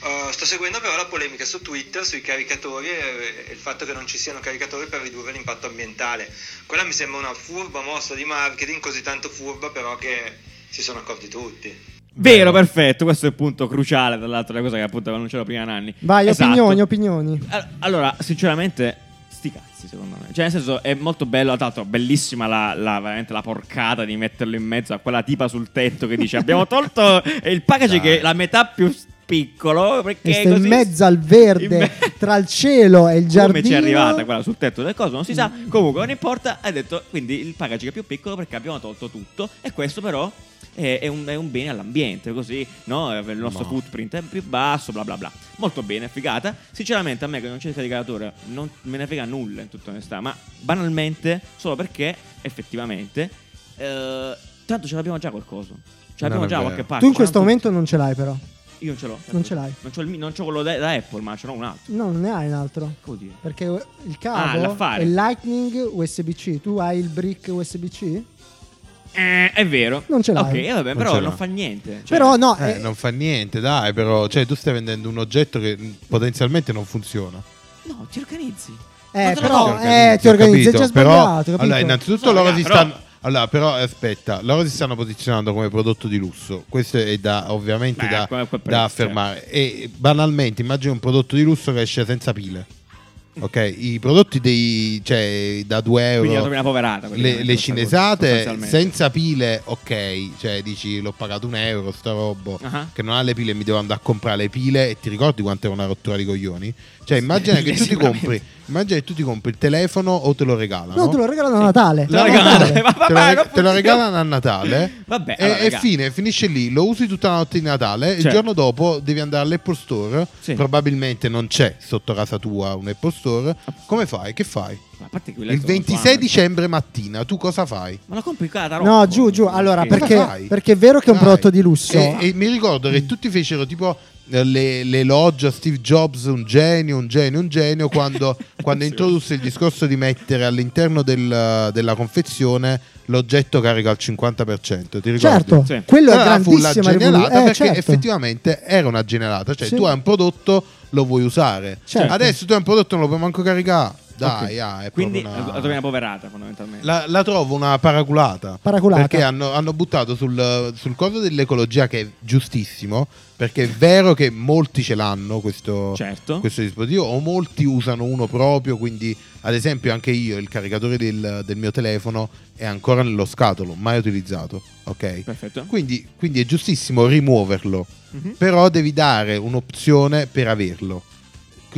Uh, sto seguendo però la polemica su Twitter sui caricatori e, e il fatto che non ci siano caricatori per ridurre l'impatto ambientale. Quella mi sembra una furba mossa di marketing, così tanto furba però che si sono accorti tutti. Vero, perfetto. Questo è il punto cruciale, tra l'altro, la cosa che appunto aveva annunciato prima Nanni. Vai, Esatto. opinioni, opinioni. All- Allora, sinceramente, sti cazzi, secondo me. Cioè, nel senso, è molto bello. Tra l'altro, bellissima la, la- veramente la porcata di metterlo in mezzo a quella tipa sul tetto che dice: Abbiamo tolto il packaging Dai. che è la metà più piccolo. Perché in così- mezzo al verde, me- tra il cielo e il giardino. Come ci è arrivata quella sul tetto del coso, non si sa. Comunque, non importa. Hai detto quindi il packaging è più piccolo perché abbiamo tolto tutto. E questo, però, è, è un, è un bene all'ambiente. Così, no? Il nostro No. footprint è più basso, bla bla bla. Molto bene, figata. Sinceramente, a me che non c'è il caricatore, non me ne frega nulla in tutta onestà. Ma banalmente, solo perché effettivamente, eh, tanto ce l'abbiamo già qualcosa. Ce l'abbiamo già da vero. qualche parte. Tu in questo momento non ce l'hai però. Io non ce l'ho. Non ce l'hai. Non c'ho, il non c'ho quello da, da Apple, ma ce n'ho un altro. No, non ne hai un altro. Dire? Perché il Ah, cavo l'affare. è Lightning USB-C. Tu hai il brick USB-C? Eh, è vero. Non ce l'hai. Ok, eh, vabbè, Non però non l'ho. fa niente. Cioè, Però no, Eh, eh, non fa niente, dai, però, cioè, tu stai vendendo un oggetto che potenzialmente non funziona. No, ti organizzi. eh, però do. eh, ti Ho organizzi, è già sbagliato. Però, capito? allora, innanzitutto So, loro si però- stanno. Allora, però aspetta, loro si stanno posizionando come prodotto di lusso. Questo è da, ovviamente Beh, da, prezzo, da affermare. E banalmente, immagino un prodotto di lusso che esce senza pile. Ok, i prodotti dei, cioè, da 2 Quindi la euro. poverata. Le, le cinesate senza pile, ok, cioè dici l'ho pagato un euro, sta roba Ah. che non ha le pile, mi devo andare a comprare le pile e ti ricordi quanto è una rottura di coglioni? Cioè, immagina che tu ti compri, immagina che tu ti compri il telefono o te lo regalano. No, te lo regalano a Natale. Te lo regalano. A Natale Vabbè, e, allora, e fine, finisce lì, lo usi tutta la notte di Natale, il Cioè. giorno dopo devi andare all'Apple Store, Sì. probabilmente non c'è sotto casa tua un Apple Store, come fai? Che fai? Ma a parte che Il è stato 26 suono, dicembre mattina tu cosa fai? Ma qua da No, giù, giù. Allora, Perché- perché, è vero che è un Dai. prodotto di lusso. E, e mi ricordo che tutti fecero tipo eh, le, l'elogio a Steve Jobs, un genio, un genio, un genio, quando, quando introdusse il discorso di mettere all'interno del- della confezione l'oggetto carica al 50%. Ti ricordi? certo, Sì. quello è Allora fu la grandissima genialata. Eh, perché certo. effettivamente era una genialata. Cioè, Sì. tu hai un prodotto, lo vuoi usare. Certo. Adesso tu hai un prodotto, non lo puoi manco caricare. Dai, ah, è Quindi una- la trovi una poverata fondamentalmente. La, la trovo una paraculata. Paraculata. Perché hanno, hanno buttato sul, sul coso dell'ecologia, che è giustissimo. Perché è vero che molti ce l'hanno questo, Certo. questo dispositivo, o molti usano uno proprio. Quindi, ad esempio, anche io il caricatore del, del mio telefono è ancora nello scatolo, mai utilizzato. Ok? Perfetto. Quindi, quindi è giustissimo rimuoverlo. Mhm. Però devi dare un'opzione per averlo.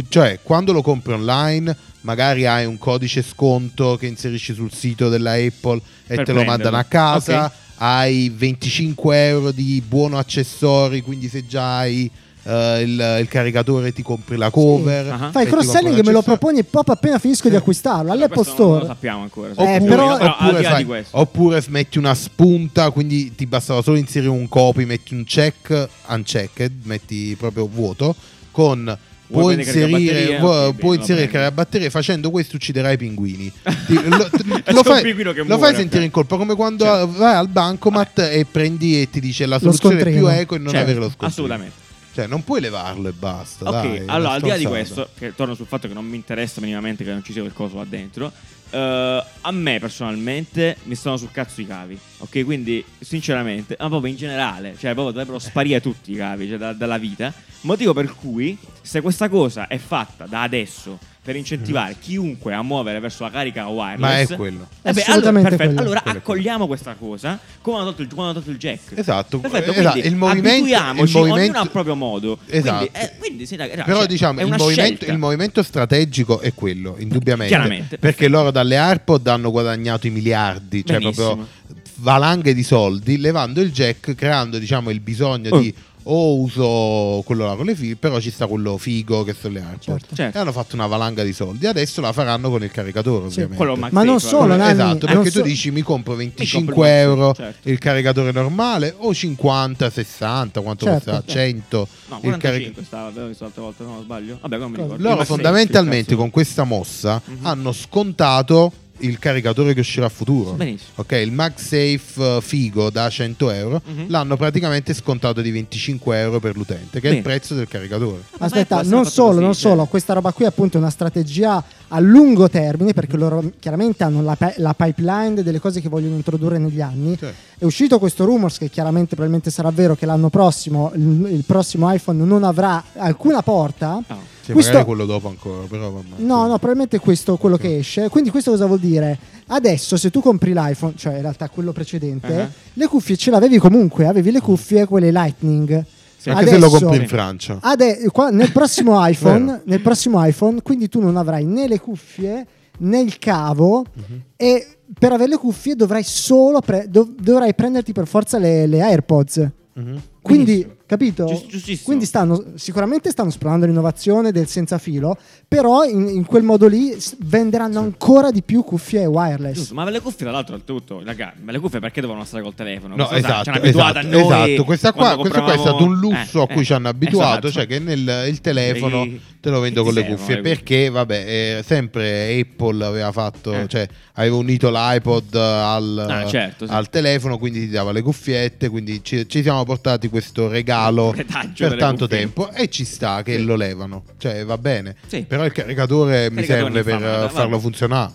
Cioè, quando lo compri online, magari hai un codice sconto che inserisci sul sito della Apple e Per te lo mandano a casa. Ok. Hai 25 euro di buono accessori, quindi se già hai eh, il, il caricatore ti compri la cover. Ah. Fai e ti compri cross-selling e me lo proponi proprio appena finisco di acquistarlo all'Apple Questo non lo Store. sappiamo ancora. Eh, Oppure, però- oppure di là fai- oppure metti una spunta, quindi ti bastava solo inserire un copy, metti un check unchecked, metti proprio vuoto, con puoi inserire, vuoi- puoi inserire caricabatterie, facendo questo ucciderai i pinguini. Lo, lo fai, lo muore, fai sentire in colpa, come quando Certo. vai al bancomat e prendi e ti dice la soluzione più eco e non Certo, avere lo scontrino. Assolutamente. Cioè, non puoi levarlo e basta. Ok, dai, allora al di là di questo, che torno sul fatto che non mi interessa minimamente che non ci sia quel coso là dentro. Eh, a me personalmente mi stanno sul cazzo i cavi, ok? Quindi, sinceramente, ma proprio in generale, cioè, proprio dovrebbero sparire tutti i cavi cioè, da- dalla vita. Motivo per cui, se questa cosa è fatta da adesso per incentivare chiunque a muovere verso la carica wireless, Ma è quello. eh beh, allora, perfetto. quello. allora Quello accogliamo questa cosa come hanno tolto il, hanno tolto il jack. Esatto, Perfetto, esatto, quindi il movimento- abituiamoci, il movimento- ognuno al proprio modo. Esatto. Quindi, eh, quindi sì, raga, Però cioè, diciamo il movimento, il movimento strategico è quello, indubbiamente. Chiaramente, Perché loro dalle AirPod hanno guadagnato i miliardi, cioè Benissimo. proprio valanghe di soldi, levando il jack, creando diciamo il bisogno Oh. di o uso quello là con le fili, però ci sta quello figo che sono le AirPod. Certo. Certo. E hanno fatto una valanga di soldi. Adesso la faranno con il caricatore, Sì, ovviamente. quello Ma non solo. Nanni, Esatto, non perché so- tu dici mi compro Mi 25 compro il euro certo. il caricatore normale o 50, 60, quanto Certo. costa? 100 No, il 45 carico- stava, avevo visto l'altra volta, no, non sbaglio. Vabbè, come mi ricordo. Loro fondamentalmente con questa mossa Mhm. hanno scontato il caricatore che uscirà a futuro. Benissimo. Ok, il MagSafe eh, figo da 100 euro Mhm. l'hanno praticamente scontato di 25 euro per l'utente, che è Bene. il prezzo del caricatore. Aspetta, non solo, non cioè. solo, questa roba qui è appunto una strategia a lungo termine perché loro chiaramente hanno la, la pipeline delle cose che vogliono introdurre negli anni. Cioè, È uscito questo rumors che chiaramente probabilmente sarà vero che l'anno prossimo il, il prossimo iPhone non avrà alcuna porta. Ah, sì, Questo- magari quello dopo ancora, però vabbè. No, no, probabilmente questo è quello che esce. Quindi questo cosa vuol dire? Adesso se tu compri l'iPhone, cioè in realtà quello precedente, Uh-huh. le cuffie ce l'avevi comunque, avevi le cuffie quelle Lightning. Sì. Anche se lo Adesso- compri in Francia. Ade- qua- nel, prossimo iPhone, nel prossimo iPhone, quindi tu non avrai né le cuffie né il cavo Mhm. e per avere le cuffie dovrai solo pre- dov- dovrai prenderti per forza le, le AirPods. Mhm. Quindi, Benissimo. capito? Giust- giustissimo. Quindi stanno sicuramente stanno esplorando l'innovazione del senza filo, però in, in quel modo lì venderanno ancora di più cuffie wireless. Giusto, ma le cuffie tra l'altro al tutto, raga, ma le cuffie perché devono stare col telefono? No, Questa cosa esatto, esatto, a noi esatto. Questa qua, questo qua è compravamo- stato un lusso Eh, a cui eh, ci hanno abituato, esatto. cioè che nel il telefono E- te lo vendo che con le cuffie le cuffie? perché vabbè, eh, sempre Apple aveva fatto, Eh. cioè aveva unito l'iPod al, Ah, certo, sì. al telefono, quindi ti dava le cuffiette, quindi ci, ci siamo portati questo regalo Retaggio per tanto cuffie. tempo e ci sta che Sì. lo levano, cioè va bene. Sì. Però il caricatore mi serve per eh, farlo funzionare.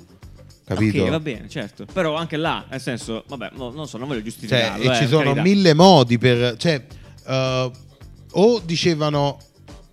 Capito? Ok, va bene, certo. Però anche là, nel senso, vabbè, no, non so, non voglio Cioè, giustificarlo. e eh, ci per sono carità. mille modi per. Cioè, eh, o dicevano.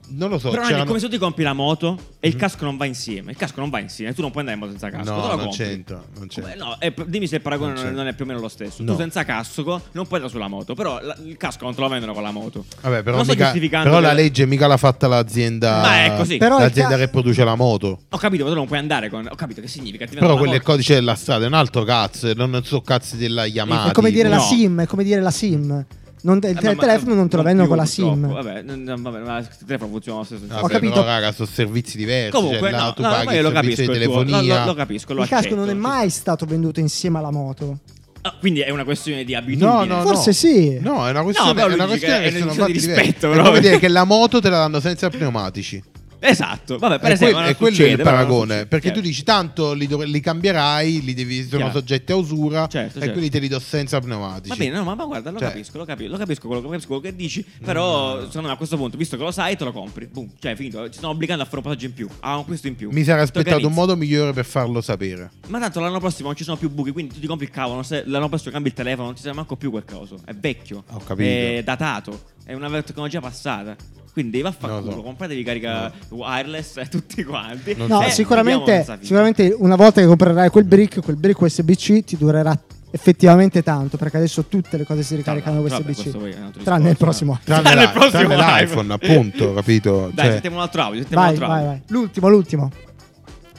Non lo so. Però c'erano- come se tu ti compri la moto e il Mhm. casco non va insieme. Il casco non va insieme, tu non puoi andare in moto senza casco. No, non compri. c'entra, non c'entra. Come- no, e dimmi se il paragone Non non, è più o meno lo stesso. No. Tu senza casco non puoi andare sulla moto, però la- il casco non te lo vendono con la moto. Vabbè, però, non sto mica- giustificando però la che- legge mica l'ha fatta l'azienda. Ma è così. Però l'azienda ca- che produce la moto. Ho capito, ma tu non puoi andare con. Ho capito che significa. Ti Però quello è la il codice della strada, è un altro cazzo. Non so cazzi della Yamaha. è come dire la no. SIM, è come dire la SIM. Non te- il Eh, te- ma- ma- telefono non te lo vendono con la SIM. Vabbè, ma il telefono funziona lo stesso. Vabbè, capito. però, raga, sono servizi diversi. Comunque, cioè, là no, tu no, paghi ma il io lo capisco. di il tuo- lo, lo capisco. Lo il casco accetto, non è mai sta. stato venduto insieme alla moto. Ah, quindi è una questione di abitudine. No, no, Forse no. sì. No, è una questione, però è una questione che che è sono una questione di rispetto, È come dire che la moto te la danno senza pneumatici. Esatto, vabbè, per è, esempio, quel- è quello succede, il paragone perché tu Certo. dici tanto li, li cambierai li devi, sono Chiaro. soggetti a usura Certo, e certo. quindi te li do senza pneumatici Va bene, no, ma, ma guarda, lo Cioè- capisco, lo capisco, lo capisco quello, capisco quello che dici, però secondo me a questo punto, visto che lo sai, te lo compri. Boom, cioè finito, ci stanno obbligando a fare un passaggio in più, a un questo in più. mi sarei aspettato un modo migliore per farlo sapere Ma tanto l'anno prossimo non ci sono più buchi, quindi tu ti compri il cavolo, sai- l'anno prossimo cambi il telefono, non ti serve manco più quel coso. È vecchio, Ho capito. è datato, è una tecnologia passata. Quindi vaffanculo, Non lo so. compratevi carica wireless eh, tutti quanti. No. Eh, sicuramente, sicuramente una volta che comprerai quel brick, quel brick USB-C ti durerà effettivamente tanto perché adesso tutte le cose si ricaricano Vabbè, USB-C. tranne il prossimo. tranne, l'i- prossimo tranne l'iPhone appunto capito Dai, Cioè, sentiamo un altro audio, Vai, un altro vai, audio. vai. L'ultimo, l'ultimo.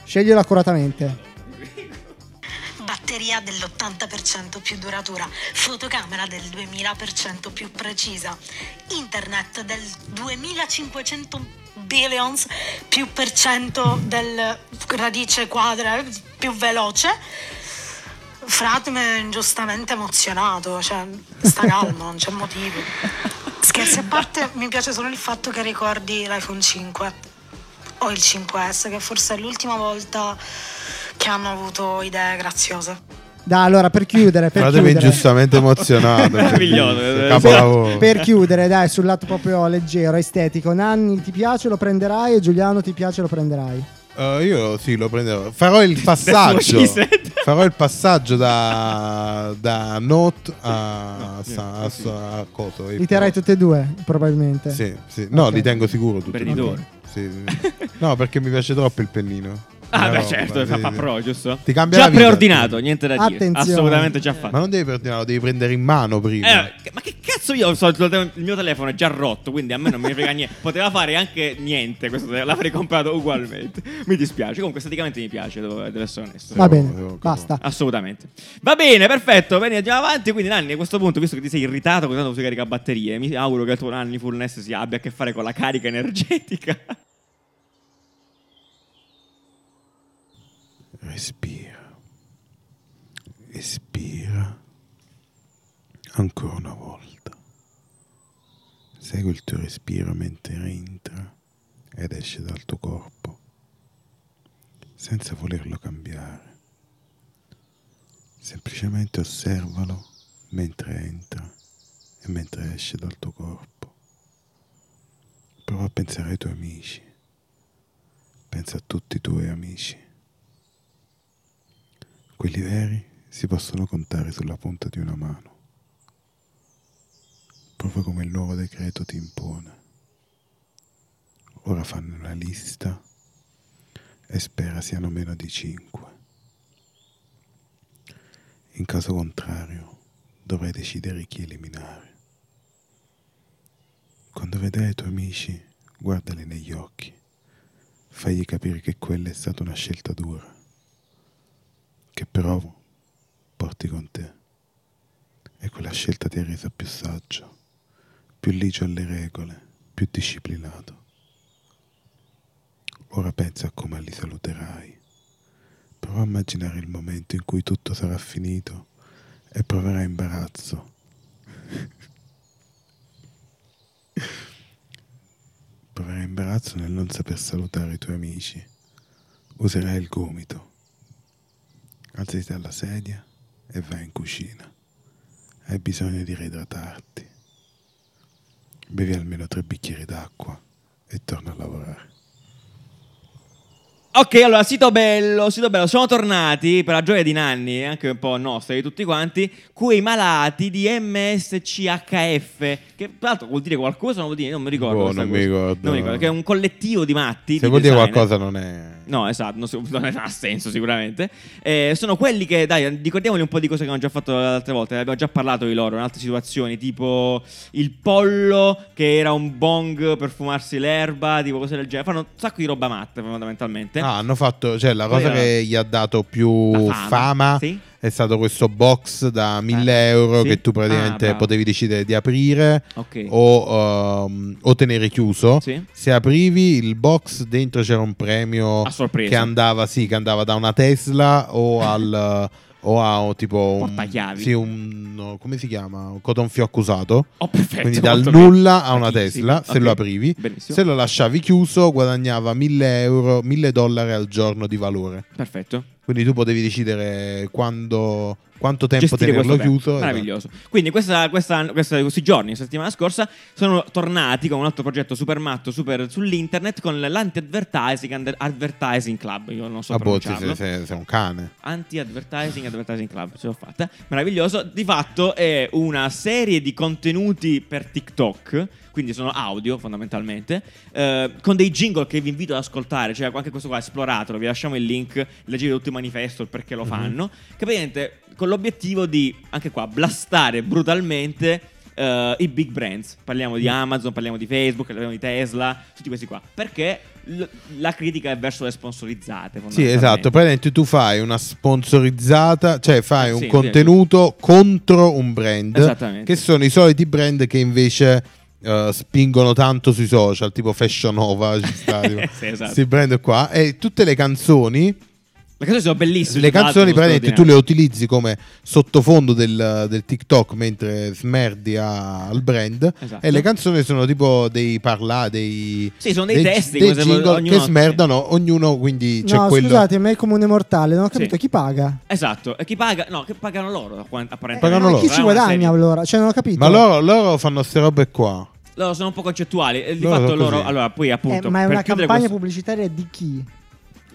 Sceglielo accuratamente. Batteria dell'80% più duratura, fotocamera del 2000% più precisa, internet del 2500 billions più per cento del radice quadra più veloce. Frat è ingiustamente emozionato, cioè sta calmo, non c'è motivo. Scherzi a parte, mi piace solo il fatto che ricordi l'iPhone 5 o il 5S, che forse è l'ultima volta che hanno avuto idee graziose. Dai, allora per chiudere, per fatemi chiudere. ingiustamente emozionato Meraviglioso. bellissimo, capolavoro Per chiudere, dai, sul lato proprio leggero, estetico. Nanni ti piace, lo prenderai e Giuliano ti piace, lo prenderai. Eh, io sì lo prenderò farò il passaggio farò il passaggio da, da Note a, No, a, niente, a, a coso Li terrai tutti e due, probabilmente. Sì, sì. No, Ok. li tengo sicuro tutti. e due. Sì, sì. No, perché mi piace troppo il pennino. Ah, beh, roba, certo, sì, fa, fa sì. pro, giusto? Ti cambia già la vita. preordinato, niente da dire. Attenzione. Assolutamente già fatto. Ma non devi preordinarlo, devi prendere in mano prima. Eh, ma che cazzo io so, il mio telefono è già rotto, quindi a me non mi frega niente. Poteva fare anche niente questo l'avrei comprato ugualmente. Mi dispiace, comunque esteticamente mi piace, devo, devo essere onesto. Va bene, devo- basta. Assolutamente. Va bene, perfetto. Bene, andiamo avanti. Quindi, Nanni, a questo punto, visto che ti sei irritato con tanto si carica batterie, mi auguro che il tuo Nanni Fullness si abbia a che fare con la carica energetica. Respira. Espira. Ancora una volta. Segui il tuo respiro mentre entra ed esce dal tuo corpo, senza volerlo cambiare. Semplicemente osservalo mentre entra e mentre esce dal tuo corpo. Prova a pensare ai tuoi amici. Pensa a tutti i tuoi amici. Quelli veri si possono contare sulla punta di una mano, proprio come il nuovo decreto ti impone. Ora fanno una lista e spera siano meno di cinque. In caso contrario, dovrai decidere chi eliminare. Quando vedrai i tuoi amici, guardali negli occhi, fagli capire che quella è stata una scelta dura che però porti con te. E quella scelta ti ha reso più saggio, più ligio alle regole, più disciplinato. Ora pensa a come li saluterai. Prova a immaginare il momento in cui tutto sarà finito e proverai imbarazzo. proverai imbarazzo nel non saper salutare i tuoi amici. Userai il gomito. Alzati dalla sedia e vai in cucina. Hai bisogno di reidratarti. Bevi almeno tre bicchieri d'acqua e torna a lavorare. Ok, allora, sito bello, sito bello, sono tornati per la gioia di Nanni, e anche un po' nostra di tutti quanti, quei malati di MSCHF, che tra l'altro vuol dire qualcosa, non vuol dire, non mi ricordo. Questa non mi ricordo. Non mi ricordo, che è un collettivo di matti. Se di vuol dire designer. qualcosa non è... No, esatto, non, non ha senso sicuramente. Eh, sono quelli che, dai, ricordiamoli un po' di cose che abbiamo già fatto altre volte. Abbiamo già parlato di loro in altre situazioni, tipo il pollo che era un bong per fumarsi l'erba, tipo cose del genere. Fanno un sacco di roba matte, fondamentalmente. Ah, hanno fatto, cioè la cosa Poi, che gli ha dato più La fama, fama, sì. È stato questo box da 1000 Eh, euro sì. che tu Ah, praticamente bravo. potevi decidere di aprire Ok. o, ehm, o tenere chiuso. Sì. Se aprivi il box dentro c'era un premio che andava, sì, che andava da una Tesla o al, o ha tipo un, sì, un come si chiama? Un cotonfiocco usato. Oh, perfetto. Quindi dal nulla a una. Tesla, se Ok, lo aprivi. Benissimo. Se lo lasciavi chiuso, guadagnava 1000 euro, 1000 dollari al giorno di valore. Perfetto. Quindi tu potevi decidere quando, quanto tempo tenerlo chiuso. esatto. Meraviglioso. Quindi questa, questa- questa- questi giorni, la settimana scorsa, sono tornati con un altro progetto super matto super sull'internet con l'anti-advertising advertising club. Io non so A botte, pronunciarlo. sei, sei- sei un cane. Anti-Advertising Advertising Club, ce l'ho fatta. Meraviglioso. Di fatto è una serie di contenuti per TikTok, quindi sono audio fondamentalmente, eh, con dei jingle che vi invito ad ascoltare. Cioè, anche questo qua, esploratelo, vi lasciamo il link, leggete tutto il manifesto, il perché lo Mhm. fanno. Che praticamente con l'obiettivo di, anche qua, blastare brutalmente. eh, i big brands, parliamo Mm. di Amazon, parliamo di Facebook, parliamo di Tesla, tutti questi qua. Perché l- la critica è verso le sponsorizzate. Sì, esatto. Praticamente tu fai una sponsorizzata, cioè fai Eh, un sì, contenuto contro un brand. Che sono i soliti brand che invece eh, spingono tanto sui social, tipo Fashion Nova, ci sta, tipo, Sì, esatto. questi brand qua. E tutte le canzoni, Le canzoni sono bellissime. le canzoni praticamente tu le utilizzi come sottofondo del, del TikTok mentre smerdi a- al brand. Esatto. E le canzoni sono tipo dei parla, dei, Sì, sono dei testi, dei come se jingle ognuno- che smerdano, ognuno quindi c'è no, quello... scusate, ma è comune mortale, non ho capito Sì. chi paga. Esatto, e chi paga? No, che pagano loro, apparentemente. Pagano Eh, loro. Chi ci guadagna allora? Cioè, non ho capito. Ma loro, loro fanno queste robe qua. Loro sono un po' concettuali. e Di Loro fatto loro, così. allora, poi Eh, appunto. ma è una campagna questo- pubblicitaria di chi?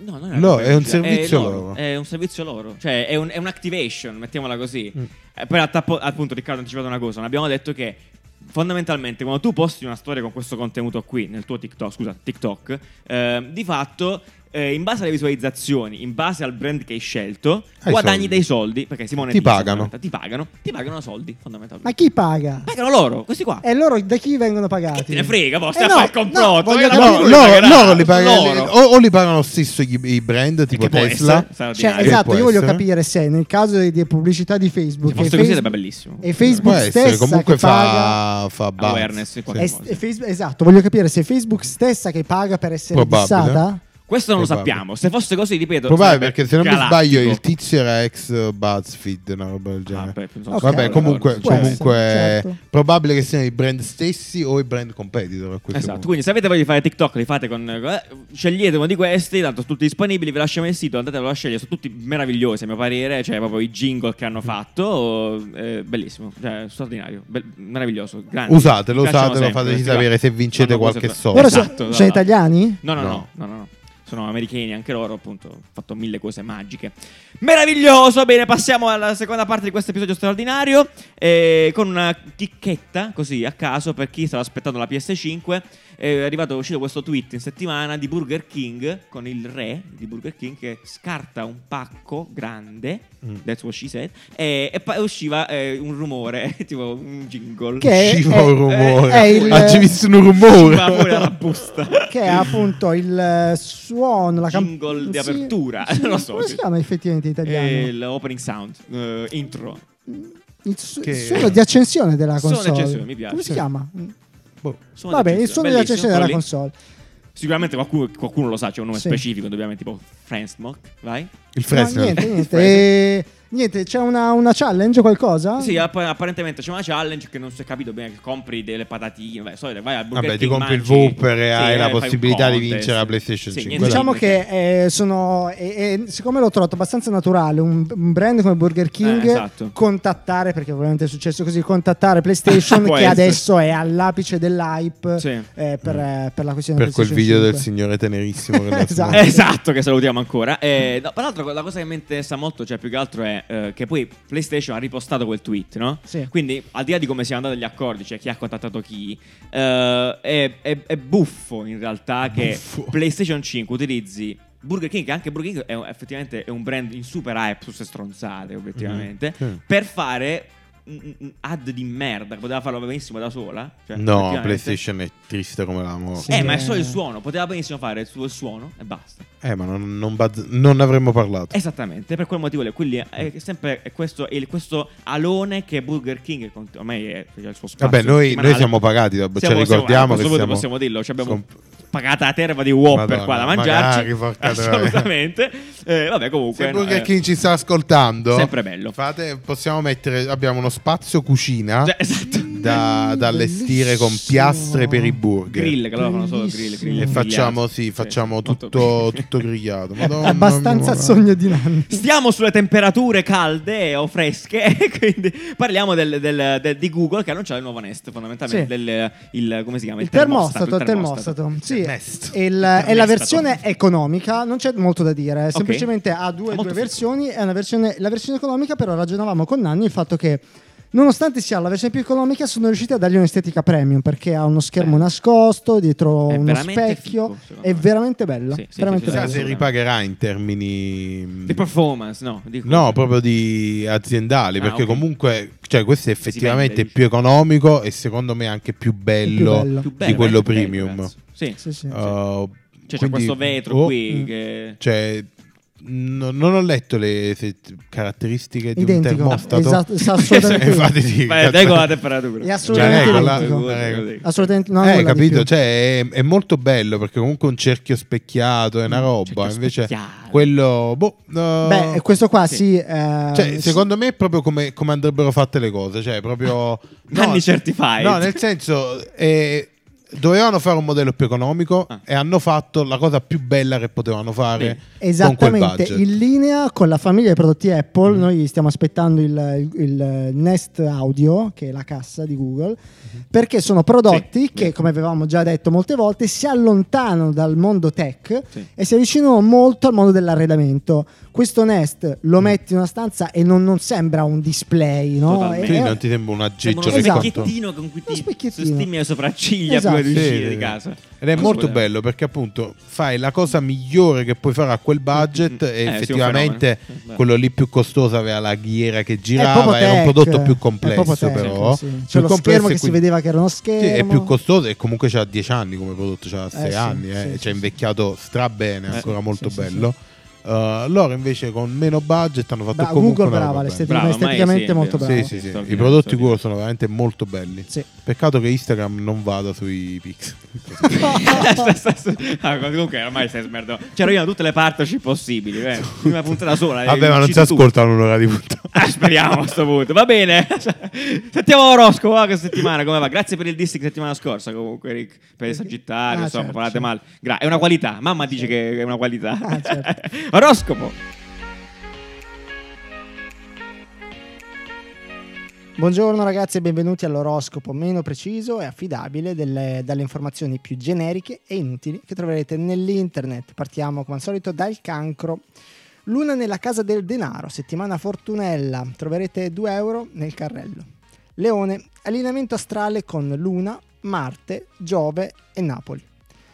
No, non è, No, è un servizio loro, loro. È un servizio loro. Cioè, è, un, è un'activation, mettiamola così. Mm. Eh, poi, appo- appunto, Riccardo ha anticipato una cosa. Abbiamo detto che. Fondamentalmente, quando tu posti una storia con questo contenuto qui nel tuo TikTok, scusa, TikTok, eh, di fatto, eh, in base alle visualizzazioni, in base al brand che hai scelto, Hai guadagni soldi. dei soldi. Perché Simone Ti pagano. Ti pagano, ti pagano soldi, Ma fondamentalmente. chi paga? Pagano loro, questi qua. E loro da chi vengono pagati? Che te ne frega, boh, Eh stai a no, fare il complotto. no, voglio eh, capire- No, loro, pagherà, loro li pagano, loro. o, o li pagano stesso i, i brand tipo Che può Tesla. essere, Cioè, esatto, può io voglio essere. capire se nel caso di, di pubblicità di Facebook, Se è fosse così Facebook- sarebbe bellissimo. è Facebook Può essere, stessa comunque che paga. fa, fa buzz. Awareness, in qualche è- modo. è Facebook- esatto, voglio capire se Facebook stessa che paga per essere Probabile. dissata. Questo non lo sappiamo. Se fosse così, ripeto. Probabile perché se non mi galattico. sbaglio il tizio era ex BuzzFeed, una roba del genere. Ah, beh, non Ok, so. Vabbè, comunque, può essere, comunque è certo. probabile che siano i brand stessi o i brand competitor a questo Esatto, punto. quindi se avete voglia di fare TikTok, li fate con. eh, scegliete uno di questi, tanto sono tutti disponibili, vi lasciamo il sito, andatelo a scegliere, sono tutti meravigliosi a mio parere, cioè proprio i jingle che hanno fatto, eh, bellissimo, cioè straordinario, be- meraviglioso, grande. Usatelo, Mi usatelo, fateci sapere se vincete qualche soldo. So- Esatto, sono esatto. italiani? No, no, no, No. no, no, no. Sono americani anche loro, appunto. Ho fatto mille cose magiche. Meraviglioso! Bene, passiamo alla seconda parte di questo episodio straordinario. eh, con una chicchetta, così a caso, per chi stava aspettando la PS5. È arrivato, è uscito questo tweet in settimana di Burger King con il re di Burger King che scarta un pacco grande. Mm. That's what she said. E, e poi usciva eh, un rumore, tipo un jingle. Che è- Usciva è- un rumore. è il- Oggi visto un rumore. dalla busta. Che è appunto il eh, suono, la cam- Jingle di sì, apertura. sì, Non lo so, Come sì. si chiama effettivamente in italiano? Eh, l'opening sound, eh, intro. il su- che- suono di accensione della Suono di console. accensione, mi piace. Come si chiama? Boh. Vabbè, di il suono della quello lì. console. Sicuramente qualcuno, qualcuno lo sa, c'è un nome Sì. specifico, ovviamente tipo Friendsmoke, vai? Il No, Fresno. niente, niente. Eh, niente, c'è una, una challenge qualcosa? Sì, app- apparentemente c'è una challenge che non si è capito bene, che compri delle patatine, vai, solito, vai al Burger Vabbè, ti King, compri il mangi- Whopper e sì, hai eh, la fai un possibilità di contest. vincere la PlayStation Sì, 5. niente Diciamo che eh, sono. e- e siccome l'ho trovato abbastanza naturale, un, un brand come Burger King Eh, esatto. contattare, perché ovviamente è successo così, contattare PlayStation Può che essere. adesso è all'apice dell'hype Sì. eh, per, eh, per la questione Per quel video del 5. signore tenerissimo che Esatto. Esatto, che salutiamo ancora. Eh, no, peraltro, la cosa che mi interessa molto, cioè più che altro, è eh, che poi PlayStation ha ripostato quel tweet, no? Sì. Quindi, al di là di come siano andati gli accordi, cioè chi ha contattato chi, eh, è, è- è buffo in realtà che Buffo. PlayStation 5 utilizzi. Burger King, che anche Burger King è effettivamente è un brand in super hype su queste stronzate, obiettivamente, Mhm. Sì. per fare ad di merda, che poteva farlo benissimo da sola. cioè, No. PlayStation è triste come l'amo. Sì. Eh, ma è solo il suono, poteva benissimo fare il suo il suono e basta. Eh, ma non, non, buzz- non avremmo parlato. Esattamente, per quel motivo quindi è sempre è questo, è questo alone che Burger King ormai è, è il suo spazio Vabbè, noi, noi siamo pagati, Siamo- cioè, siamo- ricordiamo a che questo punto siamo, possiamo dirlo, ci abbiamo som- pagata a terra di Whopper Madonna, qua da mangiarci. magari. Assolutamente. Eh, vabbè, comunque. Se Burger eh, King ci sta ascoltando, Sempre bello. Fate, possiamo mettere. Abbiamo uno spazio cucina Cioè, esatto. Da, da allestire con piastre per i burger. Grill, che loro fanno solo grill. grill E facciamo, sì, facciamo molto tutto, tutto grigliato. Madonna, Abbastanza mia. sogno di Nanni. Stiamo sulle temperature calde o fresche, quindi parliamo del- del- del- di Google che ha annunciato il nuovo Nest, fondamentalmente Sì. del, il, come si chiama? Il termostato, il termostato. Sì, Il Nest. è, il- è termostato. la versione economica, non c'è molto da dire, Ok. semplicemente ha due, È due versioni, è una versione, la versione economica però ragionavamo con Nanni il fatto che nonostante sia la versione più economica sono riusciti a dargli un'estetica premium perché ha uno schermo Beh. nascosto dietro È uno specchio, secondo è me. veramente bello, Sì, sì, veramente sì, sì, Chissà sì, bello. se ripagherà in termini. Di performance, no? Dico- No, proprio di aziendali, Ah, perché ok. comunque cioè, questo è effettivamente vende, più economico e secondo me anche più bello, bello. Più bello, di quello bello, premium. Sì. Sì, sì. Uh, Cioè, c'è quindi- questo vetro oh, qui Mm. che... Cioè, no- non ho letto le se- caratteristiche di un Identico, termostato. esatto, sa assolutamente Infatti sì, Beh, dai con la temperatura. È assolutamente Cioè, la regola. Assolutamente no, Eh, capito? Cioè, è, è molto bello perché comunque un cerchio specchiato è una Mm, roba. Invece, specchiato. quello, boh, no. Beh, questo qua Sì. sì, eh, Cioè, sì. secondo me è proprio come, come andrebbero fatte le cose. Cioè, proprio. Nanni certified. No, nel senso. eh, dovevano fare un modello più economico Ah. e hanno fatto la cosa più bella che potevano fare con quel Esattamente, in linea con la famiglia di prodotti Apple, noi stiamo aspettando il, il- il Nest Audio, che è la cassa di Google, perché sono prodotti Sì, che, come avevamo già detto molte volte, si allontanano dal mondo tech Sì. e si avvicinano molto al mondo dell'arredamento. Questo Nest lo metti in una stanza e non, non sembra un display, no? Totalmente. Sì, È- non ti sembra un aggeggio Sembra uno di Esatto. specchiettino con cui Uno ti specchiettino. sostimi le sopracciglia Esatto. prima di Sì, uscire sì, di sì. casa. Ed è molto voleva? bello perché appunto fai la cosa migliore che puoi fare a quel budget Mm, mm, e eh, sì, un effettivamente fenomeno. Sì, quello lì più costoso aveva la ghiera che è girava, era un prodotto più è complesso però. sì. Più C'è lo complesso schermo e che si quindi- vedeva che era uno Sì, schermo. è più costoso e comunque c'ha 10 anni come prodotto, c'ha 6 sì, anni, eh, sì, e sì, c'è sì. invecchiato strabene, Eh, ancora sì, molto sì, sì, bello. Uh, loro invece con meno budget hanno fatto Bra- comunque Google una brava. Brava, esteticamente sì, molto brava. Sì, sì, sì. I prodotti Google sono veramente molto belli. Sì. Peccato che Instagram non vada sui pixel. Ah, comunque ormai stai smerdando. C'ero io da tutte le partnership possibili. Eh. Una puntata sola. Vabbè, eh, ma non si ascoltano un'ora di puntata. Ah, speriamo a questo punto. Va bene. Sentiamo l'oroscopo va, questa settimana. Come va? Grazie per il dissing settimana scorsa. Comunque, Rick. Per il Sagittario. Ah, insomma, certo, parlate certo. male. Gra- è una qualità. Mamma dice che è una qualità. Ah, certo. Oroscopo. Buongiorno ragazzi e benvenuti all'oroscopo meno preciso e affidabile delle, dalle informazioni più generiche e inutili che troverete nell'internet. Partiamo come al solito dal cancro. Luna nella casa del denaro, settimana fortunella, troverete 2 euro nel carrello. Leone, allineamento astrale con Luna, Marte, Giove e Napoli.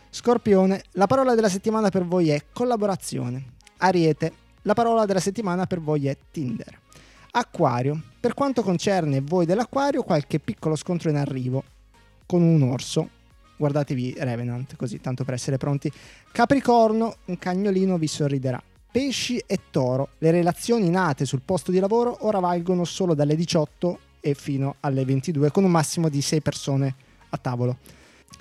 Scorpione, la parola della settimana per voi è collaborazione. Ariete, la parola della settimana per voi è Tinder. Acquario, per quanto concerne voi dell'acquario, qualche piccolo scontro in arrivo con un orso. Guardatevi Revenant, così tanto per essere pronti. Capricorno, un cagnolino vi sorriderà. Pesci e toro, le relazioni nate sul posto di lavoro ora valgono solo dalle 18 e fino alle 22, con un massimo di 6 persone a tavolo.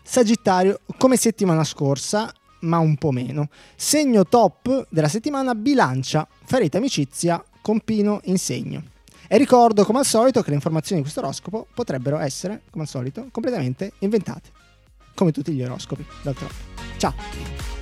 Sagittario, come settimana scorsa, ma un po' meno. Segno top della settimana bilancia, farete amicizia con Pino in segno. E ricordo come al solito che le informazioni di questo oroscopo potrebbero essere, come al solito, completamente inventate. Come tutti gli oroscopi, d'altronde. Ciao!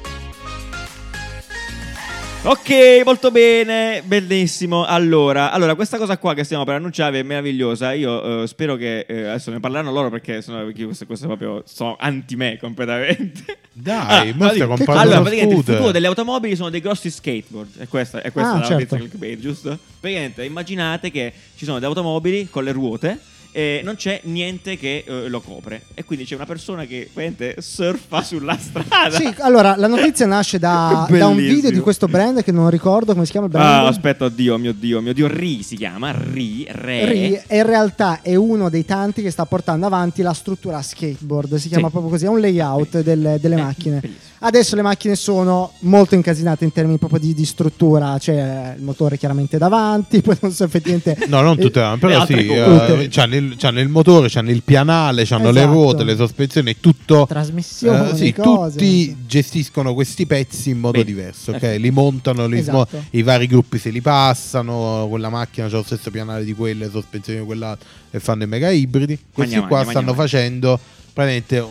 Ok, molto bene, bellissimo. Allora, allora, questa cosa qua che stiamo per annunciare è meravigliosa. Io eh, spero che eh, adesso ne parleranno loro perché perché questo, questo proprio sono anti me completamente. Dai, Allora, mo stai comprando allora, praticamente il scooter. futuro delle automobili sono dei grossi skateboard. E questa, è questa Ah, la certo. clickbait, giusto? Praticamente immaginate che ci sono delle automobili con le ruote e non c'è niente che eh, lo copre. E quindi c'è una persona che praticamente surfa sulla strada. Sì, allora, la notizia nasce da, da un video di questo brand che non ricordo come si chiama il Ah, brand. aspetta, oddio, mio dio, mio dio, Ri si chiama, Ri, Re. Ri, e in realtà è uno dei tanti che sta portando avanti la struttura skateboard, si chiama Sì. proprio così, è un layout delle, delle Eh, macchine. bellissimo. Adesso le macchine sono molto incasinate in termini proprio di, di struttura, c'è il motore chiaramente davanti, poi non so effettivamente... No, non eh, tutte, le però sì, cose. eh, Tutte. c'hanno il il, motore, c'hanno il pianale, c'hanno le Esatto. ruote, le sospensioni, tutto. Trasmissioni, eh, sì, cose. tutti gestiscono questi pezzi in modo Bene. diverso, ok? Perfetto. Li montano, li Esatto. smo- i vari gruppi se li passano, quella macchina c'ha lo stesso pianale di quelle, le sospensioni di quell'altro e fanno i mega ibridi. Questi Magna, qua magna, stanno magna. facendo praticamente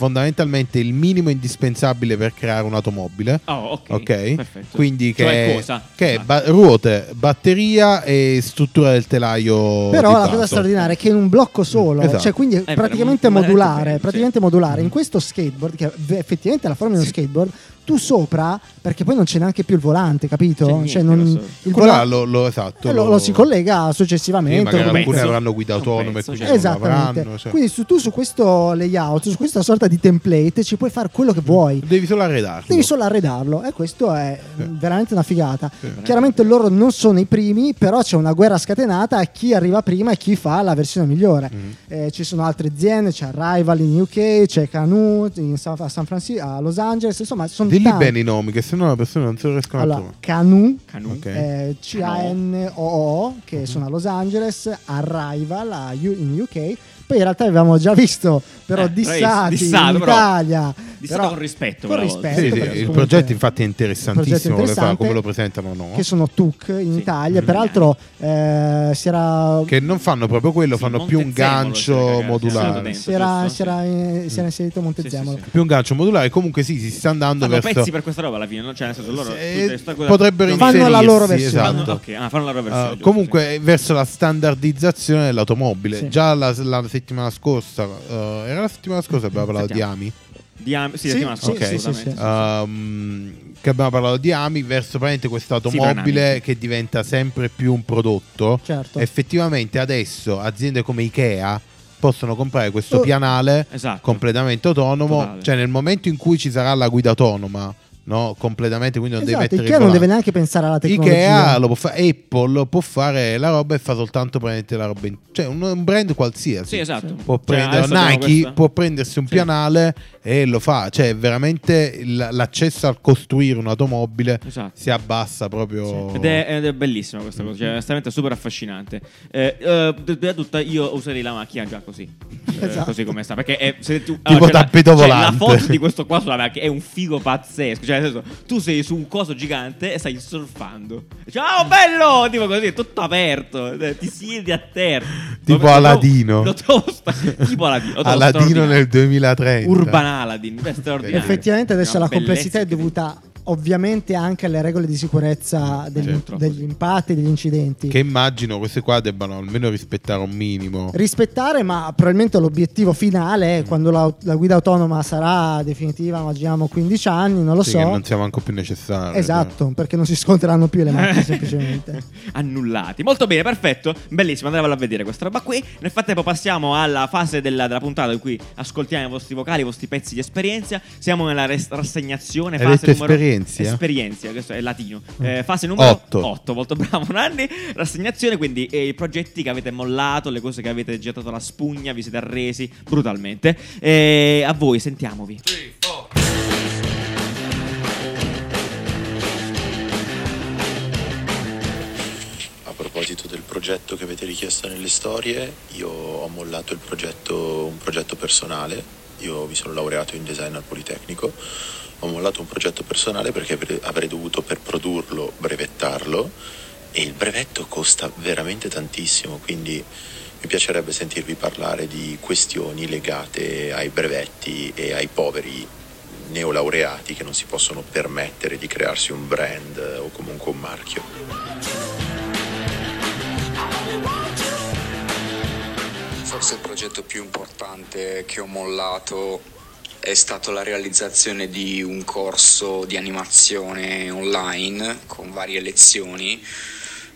fondamentalmente il minimo indispensabile per creare un'automobile. Oh, ok. Ok, Perfetto. quindi che, Cioè è, cosa? che è Ah. ba- ruote, batteria e struttura del telaio. Però di la cosa straordinaria è che in un blocco solo, Esatto. cioè quindi è praticamente modulare, praticamente sì. modulare. In questo skateboard, che effettivamente è la forma di uno skateboard, tu sopra, perché poi non c'è neanche più il volante, capito? C'è niente, cioè non, so. il volante lo, lo- esatto. eh, lo, lo si collega successivamente. Sì, alcune avranno guida autonoma e pezzo, cioè. Esattamente. avranno, cioè. Quindi su, tu su questo layout, su questa sorta di template, ci puoi fare quello che vuoi. Devi solo arredarlo. Devi solo arredarlo e questo è Sì. veramente una figata. Sì. Chiaramente loro non sono i primi, però c'è una guerra scatenata a chi arriva prima e chi fa la versione migliore. Mhm. Eh, ci sono altre aziende, c'è Rival in UK, c'è in San, a San Francisco, a Los Angeles, insomma sono Dilli bene i nomi, che sennò le persone non se lo riescono a Allora, trovare. Canoe, Canu. Ok. eh, C-A-N-O-O, che sono a Los Angeles, Arrival a U- in UK. Poi in realtà avevamo già visto, però Eh, dissati dissato, in però. Italia. Dissato però- con rispetto, Con rispetto. Sì, sì, il progetto infatti è interessantissimo, fa- interessante, come lo presentano no? che sono TUC in Sì. Italia. Mm. Peraltro eh, si era, Che non fanno proprio quello, Sì, fanno più un gancio modulare. si era, si era, eh, si era inserito Montezemolo. Sì, sì, sì. Più un gancio modulare, comunque sì, si sta andando Fanno verso... pezzi per questa roba alla fine, no? Cioè, nel senso, loro Eh, potrebbero Fanno la loro versione. Esatto. ok, ah, fanno la loro Uh, versione. giusto, comunque verso la standardizzazione dell'automobile. Sì. Già la, la settimana scorsa, uh, era la settimana scorsa abbiamo parlato di. AMI. Sì. Di am- sì, Sì, settimana sì, scorsa, sì, sì, sì. Um, che abbiamo parlato di AMI verso praticamente questa Sì, automobile Branami. che diventa sempre più un prodotto. Certo. Effettivamente adesso aziende come Ikea possono comprare questo Oh. pianale Esatto. completamente autonomo, Totale. cioè nel momento in cui ci sarà la guida autonoma, no? completamente, quindi non devi Esatto, mettere Ikea non deve neanche pensare alla tecnologia. Ikea lo può fare, Apple può fare la roba e fa soltanto praticamente la roba, in- cioè un, un brand qualsiasi. Sì, esatto. Può Cioè, prendere Nike, può prendersi un Sì. pianale e lo fa, cioè veramente l'accesso a costruire un'automobile Esatto. si abbassa proprio. Ed è, ed è bellissima questa cosa, cioè è onestamente super affascinante. Eh, eh, tutta, io userei la macchina già così, Eh, Esatto. così come sta. Perché è, se tu, Tipo la- tappeto c'è volante. La foto di questo qua sulla macchina è un figo pazzesco. Cioè, nel senso, tu sei su un coso gigante e stai surfando. Ciao, bello! Tipo così, tutto aperto. eh, Ti siedi a terra. Tipo Aladino. Lo trovo sta- tipo Aladino. Aladino nel 2030. Urban Aladdin, è straordinario. Effettivamente adesso la complessità è dovuta ovviamente anche alle regole di sicurezza degli, Certo. degli impatti, degli incidenti. Che immagino queste qua debbano almeno rispettare un minimo. rispettare, ma probabilmente l'obiettivo finale è quando la, la guida autonoma sarà definitiva, immaginiamo 15 anni, non lo Sì, so. che non sia manco più necessario. Esatto, perché non si sconteranno più le macchine semplicemente. annullati. Molto bene, perfetto. Bellissimo, andremo a vedere questa roba qui. Nel frattempo passiamo alla fase della, della puntata in cui ascoltiamo i vostri vocali, i vostri pezzi di esperienza. Siamo nella res- rassegnazione, fase numero esperienzia? Esperienza, questo è latino. Eh, fase numero Otto. 8, molto bravo Nanni. Rassegnazione, quindi eh, i progetti che avete mollato, le cose che avete gettato la spugna, vi siete arresi brutalmente. Eh, a voi, sentiamovi. A proposito del progetto che avete richiesto nelle storie, io ho mollato il progetto, un progetto personale, io mi sono laureato in design al Politecnico, ho mollato un progetto personale perché avrei- dovuto per produrlo brevettarlo e il brevetto costa veramente tantissimo, quindi mi piacerebbe sentirvi parlare di questioni legate ai brevetti e ai poveri neolaureati che non si possono permettere di crearsi un brand o comunque un marchio. Forse il progetto più importante che ho mollato è stato la realizzazione di un corso di animazione online con varie lezioni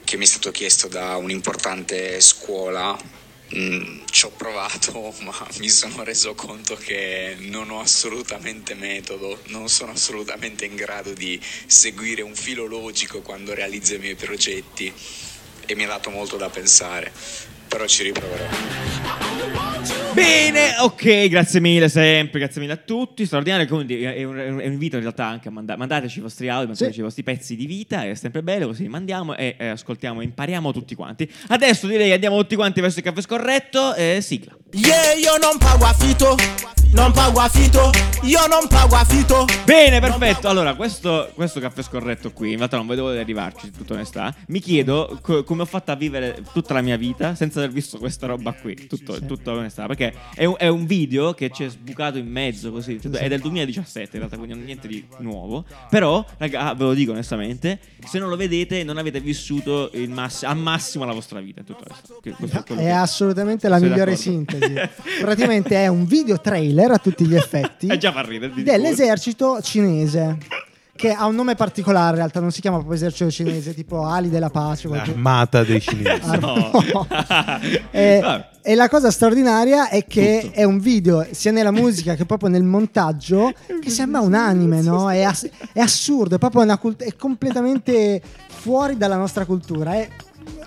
che mi è stato chiesto da un'importante scuola. Mm, ci ho provato, ma mi sono reso conto che non ho assolutamente metodo, non sono assolutamente in grado di seguire un filo logico quando realizzo i miei progetti e mi ha dato molto da pensare, però ci riproverò. Bene, ok, grazie mille sempre, grazie mille a tutti. Straordinario, quindi è un, è un invito in realtà anche a mandare, mandateci i vostri audio, mandateci Sì. i vostri pezzi di vita, è sempre bello, così li mandiamo e eh, ascoltiamo, impariamo tutti quanti. Adesso direi che andiamo tutti quanti verso il caffè scorretto e sigla. Yeah, io non pago affitto, non pago affitto, io non pago affitto. Bene, perfetto. Allora, questo, questo caffè scorretto qui, in realtà non vedevo di arrivarci, tutta onestà. Mi chiedo co- come ho fatto a vivere tutta la mia vita senza aver visto questa roba qui, tutto, tutta onestà. Perché è un, è un video che ci è sbucato in mezzo così, cioè, è del 2017 in realtà, quindi non è niente di nuovo. Però, raga, ve lo dico onestamente, se non lo vedete non avete vissuto mass- al massimo la vostra vita tutto questo. Che- questo È assolutamente la migliore d'accordo? sintesi. Praticamente è un video trailer a tutti gli effetti Eh, già fa ridere. dell'esercito cinese. Che ha un nome particolare, in realtà non si chiama proprio esercito cinese, tipo Ali della Pace. qualche- L'armata dei cinesi. Ah, No. no. e, Vabbè. e la cosa straordinaria è che Tutto. è un video sia nella musica che proprio nel montaggio che sembra un anime, no? È, ass- è assurdo, è proprio una cult- è completamente fuori dalla nostra cultura. È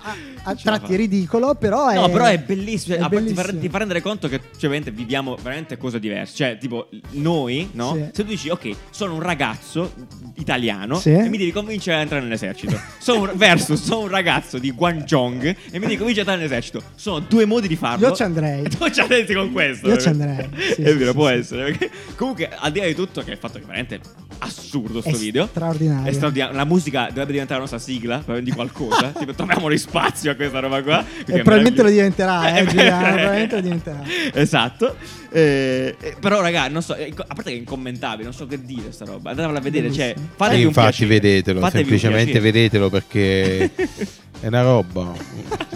a, a tratti ridicolo, però è. No, però è bellissimo. è A parte- ti, fa, bellissimo. ti fa rendere conto che cioè, veramente viviamo veramente cose diverse. Cioè, tipo, noi, no? Sì. Se tu dici, ok, sono un ragazzo italiano Sì. e mi devi convincere ad entrare nell'esercito. Sono un, versus, sono un ragazzo di Guangzhong e mi devi convincere ad entrare nell'esercito. Sono due modi di farlo. Io ci andrei. E tu ci andresti con questo. Io ci andrei, sì, è vero, può essere. perché- comunque, al di là di tutto, che è il fatto che veramente assurdo sto È video. straordinario. È straordinario. La musica dovrebbe diventare la nostra sigla di qualcosa. tipo, troviamolo spazio a questa roba qua. E probabilmente lo diventerà, eh, Giuliano, probabilmente lo diventerà. Esatto. Eh, eh, però, raga, non so, eh, a parte che è incommentabile, non so che dire sta roba. Andatevela a vedere, cioè, fatevi E un infatti piacere. vedetelo, Fatevi un semplicemente piacere. vedetelo perché è una roba.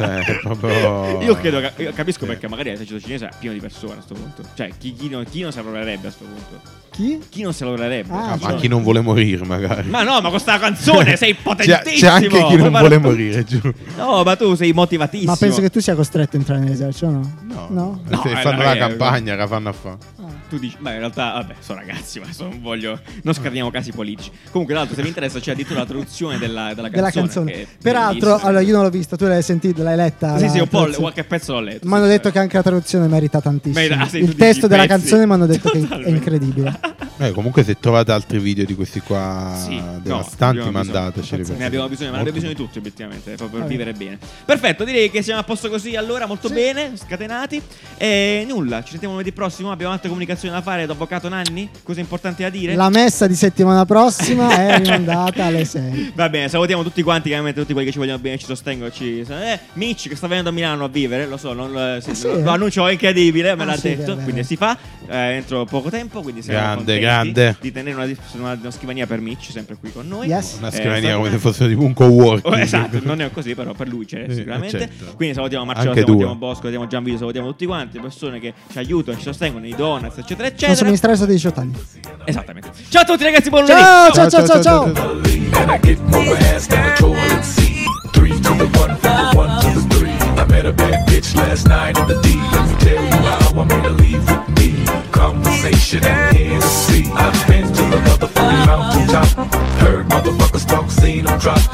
Cioè, proprio... Io credo io capisco perché magari l'esercito cinese è pieno di persone a sto punto. Cioè, chi, chi non, chi non se la lavorerebbe a sto punto? Chi? Chi non se la lavorerebbe? Ah, Ah, ma Cioè, chi non vuole morire magari. Ma no, ma con sta canzone sei C'è, potentissimo. c'è anche chi non vuole morire, giù. No, ma tu sei motivatissimo. Ma penso che tu sia costretto a entrare nell'esercito, no? No, No? No, se eh, fanno dai, la eh, campagna, la fanno a fare. Tu dici, beh, in realtà, vabbè, sono ragazzi, ma non voglio. Non scardiniamo casi politici. Comunque, l'altro, se vi interessa, c'è addirittura la traduzione della, della canzone. Della canzone. Peraltro, allora io non l'ho vista, tu l'hai sentita, l'hai letta? Sì, sì, un po' qualche pezzo l'ho letto. Mi hanno detto che anche la traduzione merita tantissimo. Merita- ah, Il testo della pezzi. canzone mi hanno detto che è Totalmente. incredibile. Eh, comunque, se trovate altri video di questi qua Sì, no, devastanti, bisogno. mandateceli. Ne abbiamo bisogno, ma ne abbiamo bisogno di tutti, obiettivamente, proprio per vivere bene. Perfetto, direi che siamo a posto così allora, molto Sì. bene, scatenati. E nulla, ci sentiamo lunedì prossimo. Abbiamo altre comunicazioni da fare, avvocato Nanni? Cose importanti da dire? La messa di settimana prossima è rimandata alle 6. Va bene, salutiamo tutti quanti, chiaramente tutti quelli che ci vogliono bene, ci sostengono. Ci... Eh, Mitch che sta venendo a Milano a vivere, lo so, non lo, sì, Ah, sì, lo- eh? lo annuncio è incredibile, me Ah, l'ha sì, detto, beh, quindi beh. si fa eh, entro poco tempo, quindi siamo Grande, grande. di tenere una, una- una scrivania per Mitch sempre qui con noi. Yes. Una Eh, scrivania come se sta- fosse tipo un co-working. Oh, esatto, non è così, però per lui c'è Sì, sicuramente. certo. Quindi salutiamo Marcello, Anche salutiamo due. Bosco, salutiamo Gianvito, salutiamo tutti quanti, persone che ci aiutano, ci sostengono, i donuts, eccetera, Non eccetera. somministrare sotto i 18 anni. Esattamente. Ciao a tutti ragazzi, buon lunedì. Ciao, ciao, ciao, ciao, ciao. And